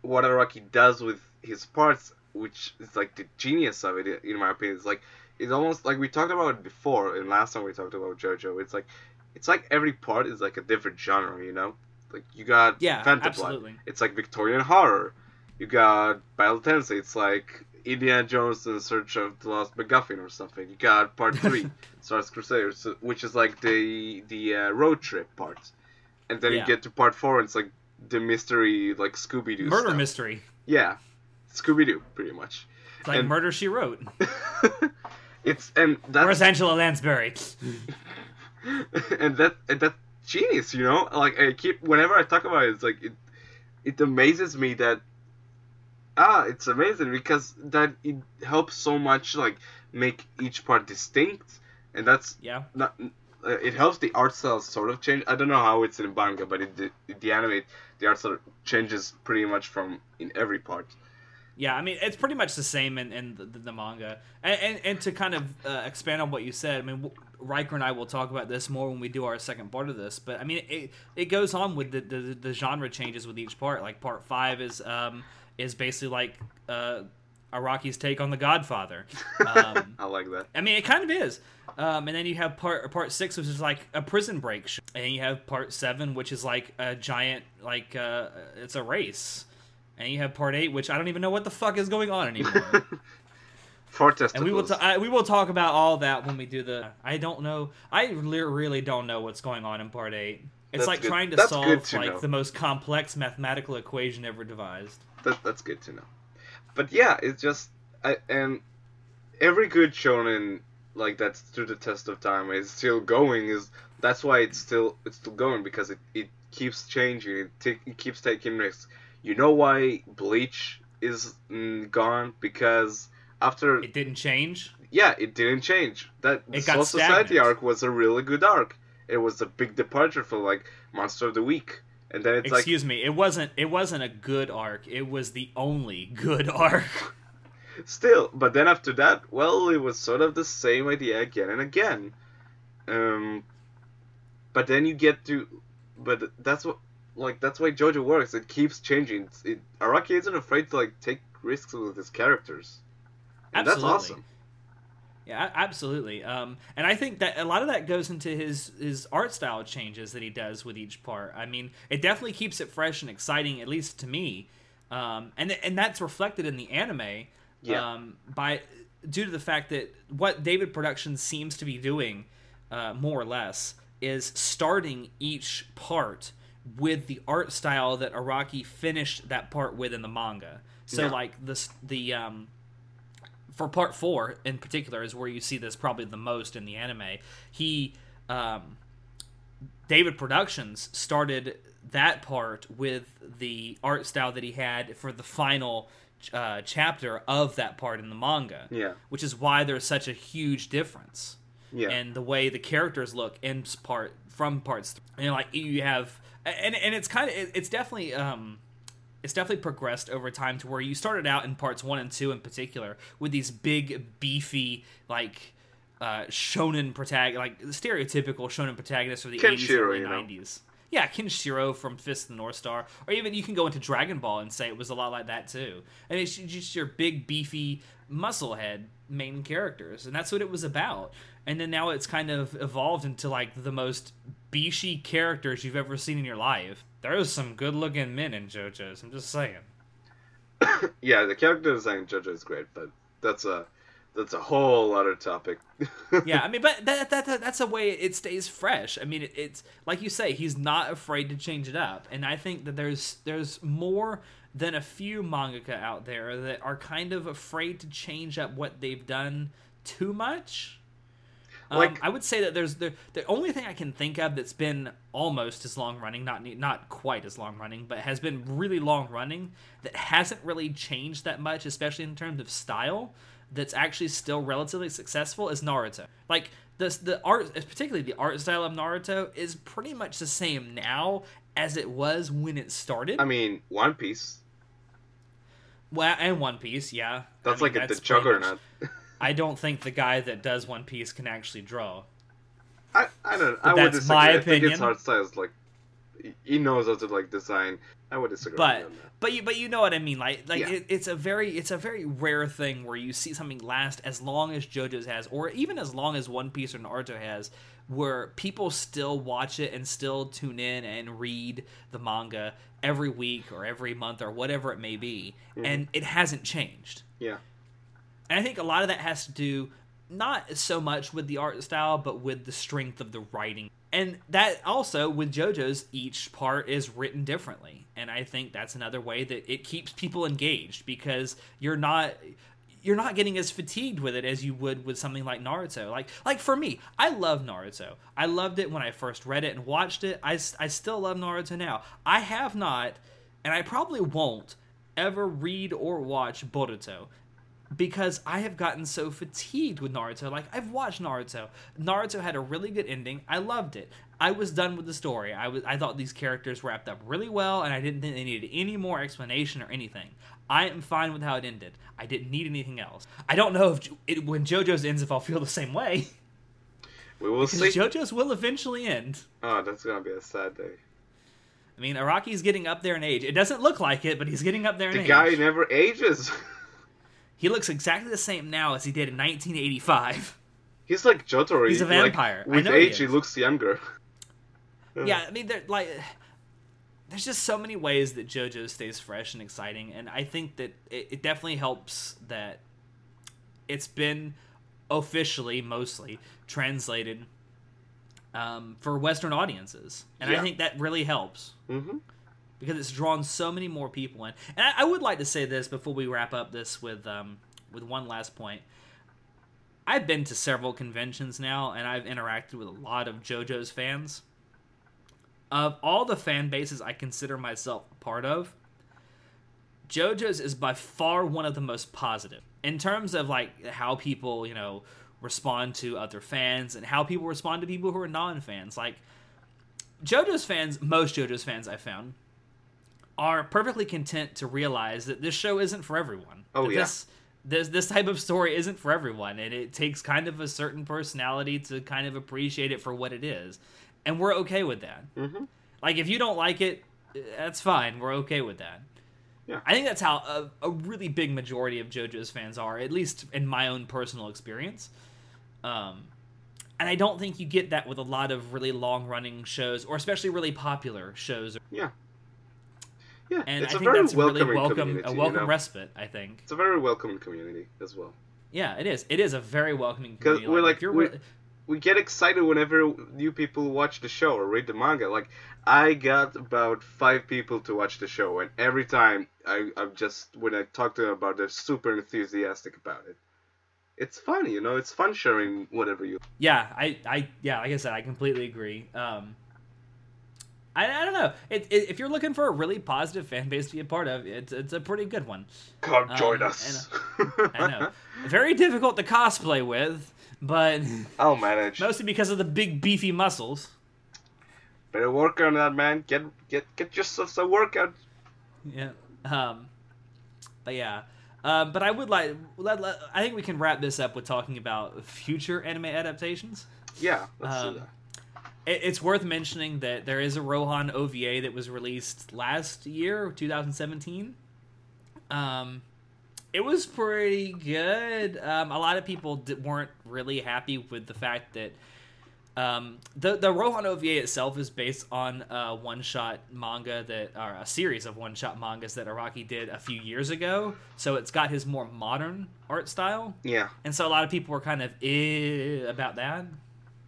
what araki does with his parts which is like the genius of it in my opinion is like it's almost like we talked about it before and last time we talked about jojo it's like it's like every part is like a different genre you know like you got yeah, absolutely. It's like Victorian horror. You got Battle Tendency. It's like Indiana Jones in Search of the Lost MacGuffin or something. You got Part [LAUGHS] Three, Stars Crusaders, which is like the the uh, road trip part, and then Yeah. you get to Part Four. And it's like the mystery, like Scooby Doo. Murder stuff. mystery, Yeah, Scooby Doo, pretty much. It's like And- Murder She Wrote. [LAUGHS] it's and that's Where's Angela Lansbury? [LAUGHS] and that and that genius, you know. Like I keep whenever I talk about it, it's like it it amazes me that ah, it's amazing because that it helps so much like make each part distinct, and that's Yeah, not. Uh, it helps the art style sort of change. I don't know how it's in manga, but it, the, the anime, the art style changes pretty much from in every part. Yeah, I mean it's pretty much the same in, in the, the manga, and, and and to kind of uh, expand on what you said, I mean w- Riker and I will talk about this more when we do our second part of this, but I mean it it goes on with the the, the genre changes with each part. Like part five is um is basically like uh Araki's take on the Godfather. Um, [LAUGHS] I like that. I mean, it kind of is. Um, and then you have part part six, which is like a prison break, sh- and you have part seven, which is like a giant, like uh, it's a race, and you have part eight, which I don't even know what the fuck is going on anymore. [LAUGHS] Four testicles. and we will ta- I, we will talk about all that when we do the. I don't know. I really don't know what's going on in part eight. It's That's like good- trying to that's solve to like know. the most complex mathematical equation ever devised. that, that's good to know. But yeah, it's just I, and every good shonen like that's through the test of time is still going is that's why it's still it's still going because it, it keeps changing it, ta- it keeps taking risks you know why bleach is mm, gone because after It didn't change. yeah it didn't change that It soul society arc was a really good arc it was a big departure for like monster of the week and then it's like Excuse me. It wasn't. It wasn't a good arc. It was the only good [LAUGHS] arc. Still, but then after that, well, it was sort of the same idea again and again. Um, but then you get to, but that's what, like that's why JoJo works. It keeps changing. It's- It, Araki isn't afraid to like take risks with his characters. And Absolutely. that's awesome. Yeah, absolutely. Um, and I think that a lot of that goes into his his art style changes that he does with each part. I mean, it definitely keeps it fresh and exciting, at least to me. Um, and and that's reflected in the anime. Yeah. Um, by due to the fact that what David Productions seems to be doing, uh, more or less, is starting each part with the art style that Araki finished that part with in the manga. So Yeah. like this the um for part four in particular is where you see this probably the most in the anime. He, um, David Productions started that part with the art style that he had for the final uh, chapter of that part in the manga. Yeah. which is why there's such a huge difference Yeah. and the way the characters look in part from parts. And like you have, and and it's kind of it's definitely um it's definitely progressed over time to where you started out in parts one and two in particular with these big beefy like uh shonen protagonist like stereotypical shonen protagonists of the 80s Kenshiro, early you know. 90s yeah Kenshiro from Fist of the North Star or even you can go into Dragon Ball and say it was a lot like that too. And it's just your big beefy musclehead main characters and that's what it was about. And then now it's kind of evolved into like the most beefy characters you've ever seen in your life there's some good looking men in JoJo's I'm just saying [COUGHS] yeah, the character design in JoJo is great, but that's a that's a whole other topic. [LAUGHS] yeah, I mean, but that, that, that that's a way it stays fresh. I mean, it, it's like you say, he's not afraid to change it up, and I think that there's there's more than a few mangaka out there that are kind of afraid to change up what they've done too much. Um, I would say that there's the the only thing I can think of that's been almost as long running, not not quite as long running, but has been really long running that hasn't really changed that much, especially in terms of style. That's actually still relatively successful is Naruto. Like the the art, particularly the art style of Naruto, is pretty much the same now as it was when it started. I mean, One Piece. well, and One Piece, yeah, That's I mean, like a, the juggernaut. [LAUGHS] I don't think the guy that does One Piece can actually draw. I, I don't. I would that's disagree. my I think opinion. his art style is like he- knows how to like design. I would disagree. but that. but you but you know what I mean. Like like Yeah. it, it's a very it's a very rare thing where you see something last as long as JoJo's has, or even as long as One Piece or Naruto has, where people still watch it and still tune in and read the manga every week or every month or whatever it may be, mm-hmm. and it hasn't changed. yeah, And I think a lot of that has to do not so much with the art style, but with the strength of the writing. And that also with JoJo's, each part is written differently. And I think that's another way that it keeps people engaged because you're not you're not getting as fatigued with it as you would with something like Naruto. Like like for me, I love Naruto. I loved it when I first read it and watched it. I, I still love Naruto now. I have not, and I probably won't, ever read or watch Boruto because I have gotten so fatigued with Naruto. Like I've watched Naruto. Naruto had a really good ending. I loved it. I was done with the story. I was I thought these characters wrapped up really well and I didn't think they needed any more explanation or anything. I am fine with how it ended. I didn't need anything else. I don't know if it, when JoJo's ends if I'll feel the same way. we will Because see. JoJo's will eventually end. Oh, that's gonna be a sad day. I mean, Araki's getting up there in age. It doesn't look like it, but he's getting up there in The age. The guy never ages. [LAUGHS] He looks exactly the same now as he did in 1985. He's like Jotaro. He's a like, vampire. I with know he age, he, is. looks younger. yeah, I mean, like, there's just so many ways that JoJo stays fresh and exciting, and I think that it, it definitely helps that it's been officially, mostly translated um, for Western audiences, and I think that really helps hmm because it's drawn so many more people in. And I, I would like to say this before we wrap up this with um, with one last point. I've been to several conventions now, and I've interacted with a lot of JoJo's fans. Of all the fan bases I consider myself a part of, JoJo's is by far one of the most positive in terms of like how people, you know, respond to other fans and how people respond to people who are non-fans. Like JoJo's fans, most JoJo's fans I found are perfectly content to realize that this show isn't for everyone. Oh, yeah. This, this this type of story isn't for everyone, and it takes kind of a certain personality to kind of appreciate it for what it is, and we're okay with that. hmm Like if you don't like it, that's fine. We're okay with that. Yeah. I think that's how a, a really big majority of JoJo's fans are, at least in my own personal experience. Um, and I don't think you get that with a lot of really long running shows, or especially really popular shows. Yeah. Yeah, And it's I a think very that's a really welcome a you welcome know? respite. I think. It's a very welcoming community as well. Yeah, it is. It is a very welcoming community. we're like- if you're we- re- we get excited whenever new people watch the show or read the manga. Like I got about five people to watch the show, and every time I, I'm just when I talk to them about, it, they're super enthusiastic about it. It's fun, you know. It's fun sharing whatever you. yeah, I, I, yeah, like I said, I completely agree. Um, I, I don't know. It, it, if you're looking for a really positive fan base to be a part of, it's it's a pretty good one. Come Um, join us. [LAUGHS] I know. Very difficult to cosplay with, but I'll manage. mostly because of the big beefy muscles. Better work on that, man. Get get get yourself some workout. Yeah. Um, but yeah. Um, but I would like. Let, let- I think we can wrap this up with talking about future anime adaptations. Yeah, let's Um, do that. It, it's worth mentioning that there is a Rohan OVA that was released last year, 2017. Um, it was pretty good. Um, a lot of people d- weren't really happy with the fact that um, the the Rohan OVA itself is based on a one shot manga that, or a series of one shot mangas that Araki did a few years ago. So it's got his more modern art style, Yeah, and so a lot of people were kind of eh about that.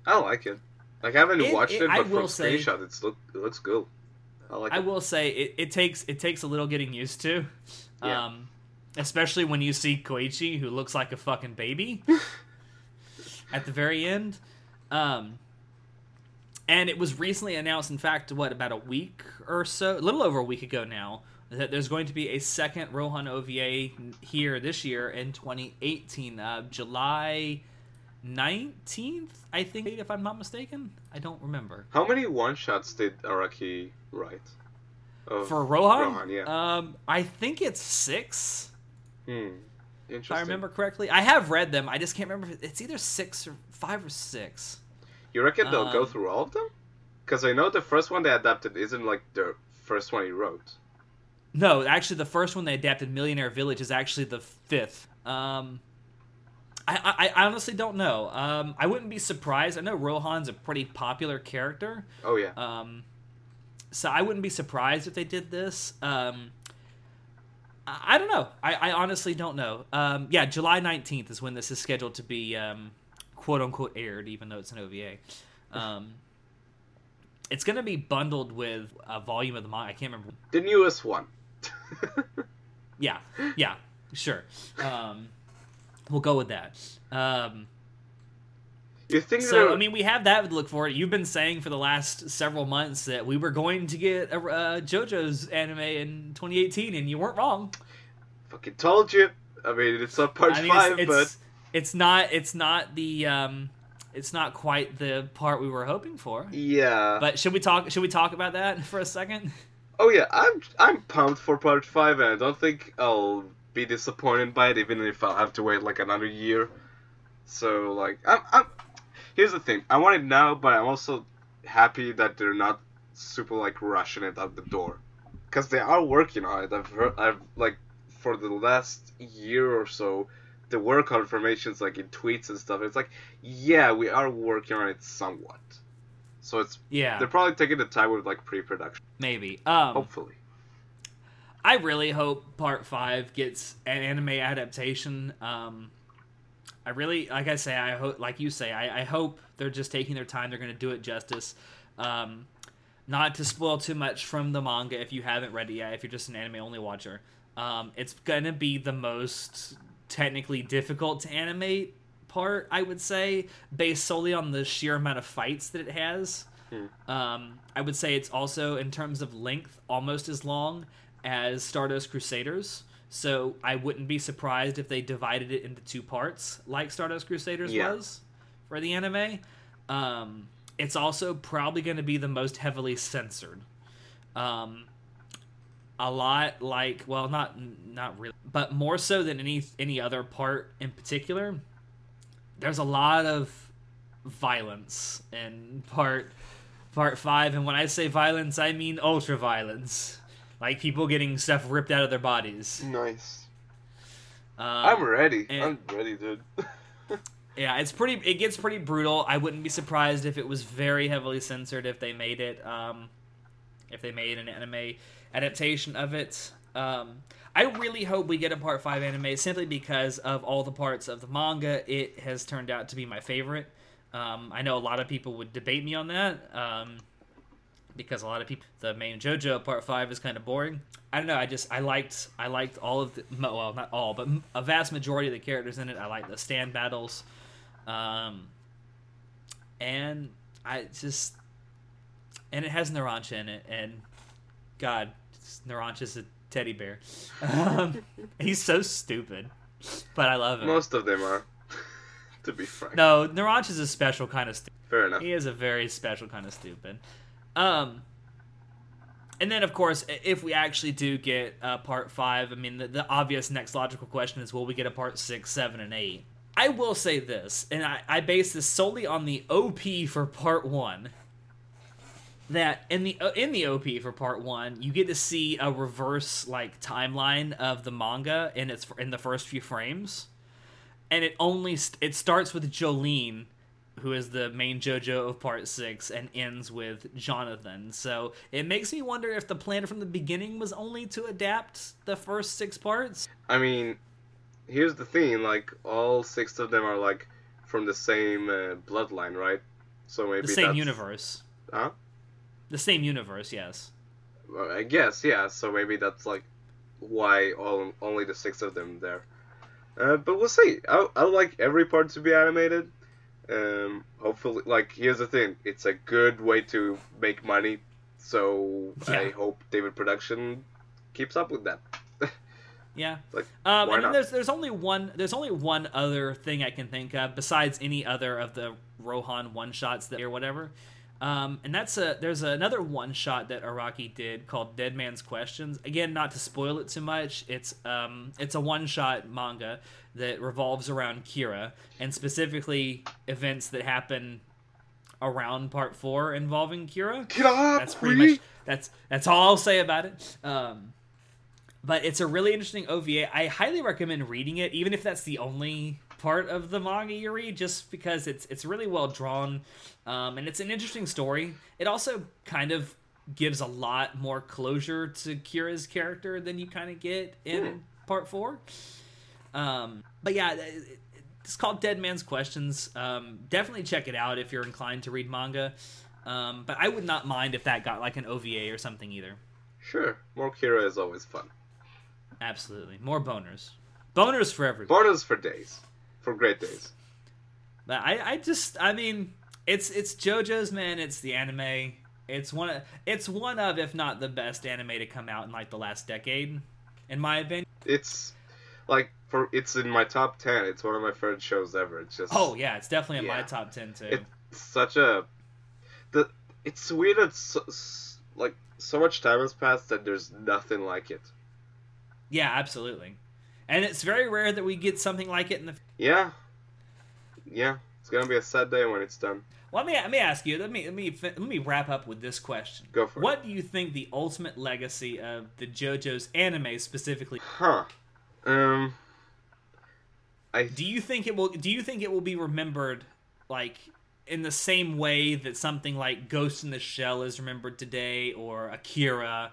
I like it. Like I haven't It- watched it- it, but will from say- screenshot, it's look it looks good. I like I it. will say it, it takes it takes a little getting used to, Yeah. um, especially when you see Koichi who looks like a fucking baby [LAUGHS] at the very end. Um, and it was recently announced, in fact, what about a week or so, a little over a week ago now, that there's going to be a second Rohan OVA here this year in 2018, uh, July 19th, I think, if I'm not mistaken. I don't remember. How many one shots did Araki write? Of For Rohan, Rohan, yeah. um, I think it's six. Hmm. Interesting. If I remember correctly, I have read them. I just can't remember. if It's either six or five or six. You reckon they'll go um, through all of them? Because I know the first one they adapted isn't like the first one he wrote. No, actually, the first one they adapted, Millionaire Village, is actually the fifth. Um, I, I, I honestly don't know. Um, I wouldn't be surprised. I know Rohan's a pretty popular character. Oh yeah. Um, so I wouldn't be surprised if they did this. Um, I, I don't know. I, I honestly don't know. Um, yeah, July 19th is when this is scheduled to be um, quote unquote aired, even though it's an OVA. Um, it's going to be bundled with a volume of the manga. I can't remember. the newest one. [LAUGHS] Yeah, yeah, sure. Um, we'll go with that. Um, you think so I mean, we have that to look forward. You've been saying for the last several months that we were going to get a uh, JoJo's anime in 2018, and you weren't wrong. fucking told you. I mean, it's not part I mean, five, it's, but it's it's not it's not the um, it's not quite the part we were hoping for. yeah. But should we talk? Should we talk about that [LAUGHS] for a second? Oh yeah, I'm I'm pumped for part five, and I don't think I'll be disappointed by it, even if I'll have to wait like another year. So like, I'm, I'm here's the thing: I want it now, but I'm also happy that they're not super like rushing it out the door, because they are working on it. I've heard, I've like for the last year or so, the work confirmations like in tweets and stuff. It's like, yeah, we are working on it somewhat. So it's Yeah, they're probably taking the time with like pre-production. maybe. Um, Hopefully. I really hope Part Five gets an anime adaptation. Um, I really, like I say, I hope, like you say, I, I hope they're just taking their time. They're going to do it justice. Um, not to spoil too much from the manga if you haven't read it yet. If you're just an anime only watcher, um, it's going to be the most technically difficult to animate part, I would say, based solely on the sheer amount of fights that it has. Hmm. Um, I would say it's also, in terms of length, almost as long as Stardust Crusaders. So I wouldn't be surprised if they divided it into two parts, like Stardust Crusaders Yeah. was for the anime. Um, it's also probably going to be the most heavily censored. Um, a lot like well, not not really, but more so than any any other part in particular. There's a lot of violence in part part five, and when I say violence, I mean ultra violence, like people getting stuff ripped out of their bodies. Nice. Um, I'm ready. and- I'm ready, dude. [LAUGHS] Yeah, it's pretty. It gets pretty brutal. I wouldn't be surprised if it was very heavily censored if they made it. Um, if they made an anime adaptation of it. Um, I really hope we get a part five anime simply because of all the parts of the manga. It has turned out to be my favorite. Um, I know a lot of people would debate me on that. Um, because a lot of people, the main JoJo part five is kind of boring. I don't know. I just I liked I liked all of the well not all but a vast majority of the characters in it. I like the stand battles. Um, and I just and it has Narancia in it, and God, Narancia's a teddy bear. Um, [LAUGHS] he's so stupid, but I love him. Most of them are, [LAUGHS] to be frank. No, Narancia's a special kind of stupid. Fair enough. He is a very special kind of stupid. Um, and then, of course, if we actually do get uh, part five, I mean, the, the obvious next logical question is will we get a part six, seven, and eight? I will say this, and I, I base this solely on the OP for part one. That in the uh, in the OP for part one, you get to see a reverse like timeline of the manga in its in the first few frames, and it only it starts with Jolyne who is the main JoJo of part six, and ends with Jonathan. So it makes me wonder if the plan from the beginning was only to adapt the first six parts. I mean, here's the thing: like all six of them are like from the same uh, bloodline, right? So maybe The same that's- universe. Huh? The same universe, yes. Well, I guess, yeah. So maybe that's like why all only the six of them there. Uh, but we'll see. I I like every part to be animated. Um, hopefully, like here's the thing: it's a good way to make money. So I hope David Production keeps up with that. [LAUGHS] Yeah. Like, Um, and then there's there's only one there's only one other thing I can think of besides any other of the Rohan one shots that or whatever. Um, and that's a there's another one shot that Araki did called Dead Man's Questions. Again, not to spoil it too much. It's um it's a one shot manga that revolves around Kira and specifically events that happen around part four involving Kira up, that's pretty Ree! much that's that's all I'll say about it. Um, but it's a really interesting OVA. I highly recommend reading it, even if that's the only part of the manga you read, just because it's it's really well drawn, um, and it's an interesting story. It also kind of gives a lot more closure to Kira's character than you kind of get in Hmm. part four. Um, but yeah, it- it- it's called Dead Man's Questions. Um, definitely check it out if you're inclined to read manga. Um, but I would not mind if that got like an OVA or something either. Sure, more Kira is always fun. Absolutely, more boners, boners for everyone. Boners for days, for great days. But I, I just, I mean, it's it's JoJo's man. It's the anime. It's one of, it's one of, if not the best anime to come out in like the last decade, in my opinion. It's like for it's in my top ten. It's one of my favorite shows ever. It's just Oh yeah, it's definitely in my top ten too. It's such a the. It's weird that so, like so much time has passed that there's nothing like it. yeah, absolutely. And it's very rare that we get something like it in the. Yeah, yeah. It's gonna be a sad day when it's done. Well, let me let me ask you. Let me let me let me wrap up with this question. Go for it. What do you think the ultimate legacy of the JoJo's anime specifically? Huh. Um. I Do you think it will? Do you think it will be remembered like in the same way that something like Ghost in the Shell is remembered today, or Akira,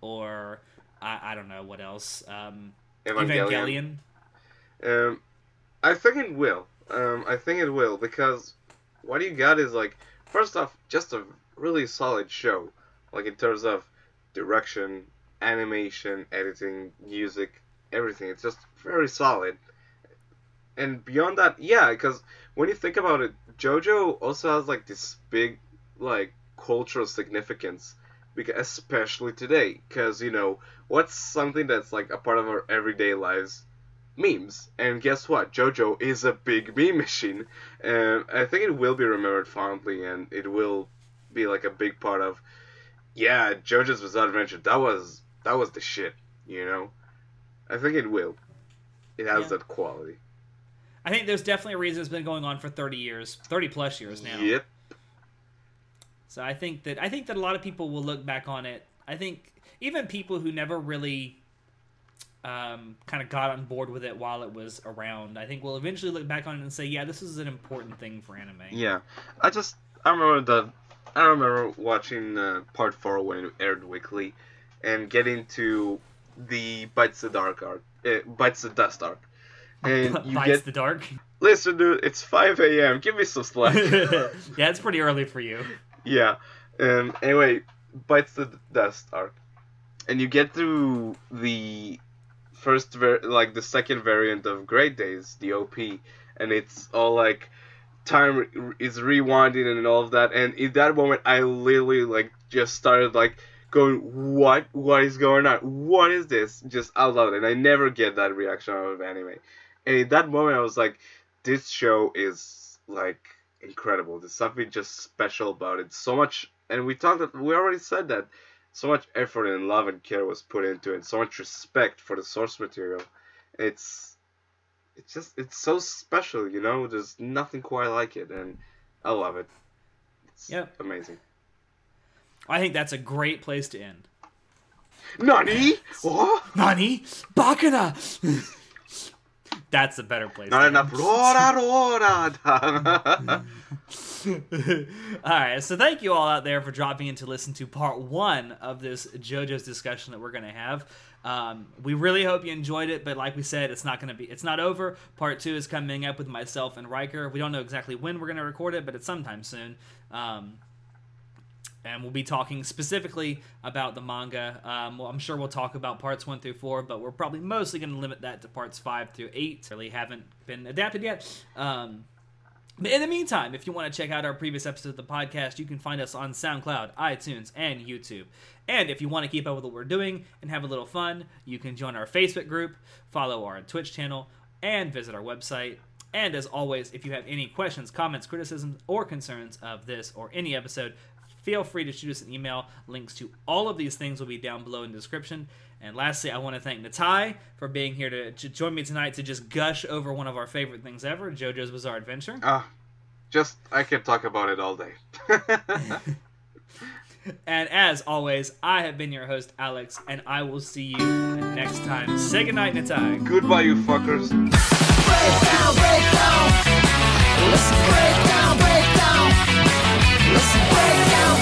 or I, I don't know what else, um, Evangelion. Evangelion. Um, I think it will. Um, I think it will because what you got is like first off just a really solid show, like in terms of direction, animation, editing, music, everything. It's just very solid. And beyond that, yeah, because when you think about it, JoJo also has like this big like cultural significance, because especially today, because you know what's something that's like a part of our everyday lives, memes, and guess what, JoJo is a big [LAUGHS] meme machine, and I think it will be remembered fondly, and it will be like a big part of, yeah, JoJo's Bizarre Adventure. That was that was the shit, you know. I think it will. It has Yeah. that quality. I think there's definitely a reason it's been going on for 30 years, 30 plus years now. Yep. So I think that I think that a lot of people will look back on it. I think even people who never really um, kind of got on board with it while it was around, I think will eventually look back on it and say, "Yeah, this is an important thing for anime." Yeah, I just I remember the I remember watching uh, part four when it aired weekly, and getting to the bites the dark arc, uh, bites the dust arc, and [LAUGHS] you Bites get the dark. listen, dude, it's five a.m. Give me some slack. [LAUGHS] yeah, it's pretty early for you. yeah. Um. Anyway, bites the dust arc, and you get through the first ver- like the second variant of Great Days, the OP, and it's all like time is rewinding and all of that. And in that moment, I literally like just started like going, "What? What is going on? What is this?" Just out loud, and I never get that reaction out of anime. And in that moment, I was like, "This show is like incredible. There's something just special about it. So much." And we talked. We already said that so much effort and love and care was put into it, so much respect for the source material. It's it's just it's so special, you know. There's nothing quite like it, and I love it. It's Yep. amazing. I think that's a great place to end. Nani? What? Nani? Bakana! [LAUGHS] that's a better place. Not enough. Rora, rora. [LAUGHS] all right, so thank you all out there for dropping in to listen to part one of this JoJo's discussion that we're going to have. Um, we really hope you enjoyed it, but like we said, it's not going to be, it's not over. Part two is coming up with myself and Riker. We don't know exactly when we're going to record it, but it's sometime soon. Um, and we'll be talking specifically about the manga. Um, well, I'm sure we'll talk about parts one through four, but we're probably mostly going to limit that to parts five through eight. Really haven't been adapted yet. Um, but in the meantime, if you want to check out our previous episodes of the podcast, you can find us on SoundCloud, iTunes, and YouTube. And if you want to keep up with what we're doing and have a little fun, you can join our Facebook group, follow our Twitch channel, and visit our website. And as always, if you have any questions, comments, criticisms, or concerns of this or any episode, feel free to shoot us an email. Links to all of these things will be down below in the description. And lastly, I want to thank Natai for being here to, to join me tonight to just gush over one of our favorite things ever, JoJo's Bizarre Adventure. Ah, just I can talk about it all day. [LAUGHS] [LAUGHS] And as always, I have been your host, Alex, and I will see you next time. Say goodnight, Natai. Goodbye, you fuckers. breakdown, breakdown. Listen, breakdown, breakdown. Listen, breakdown, breakdown.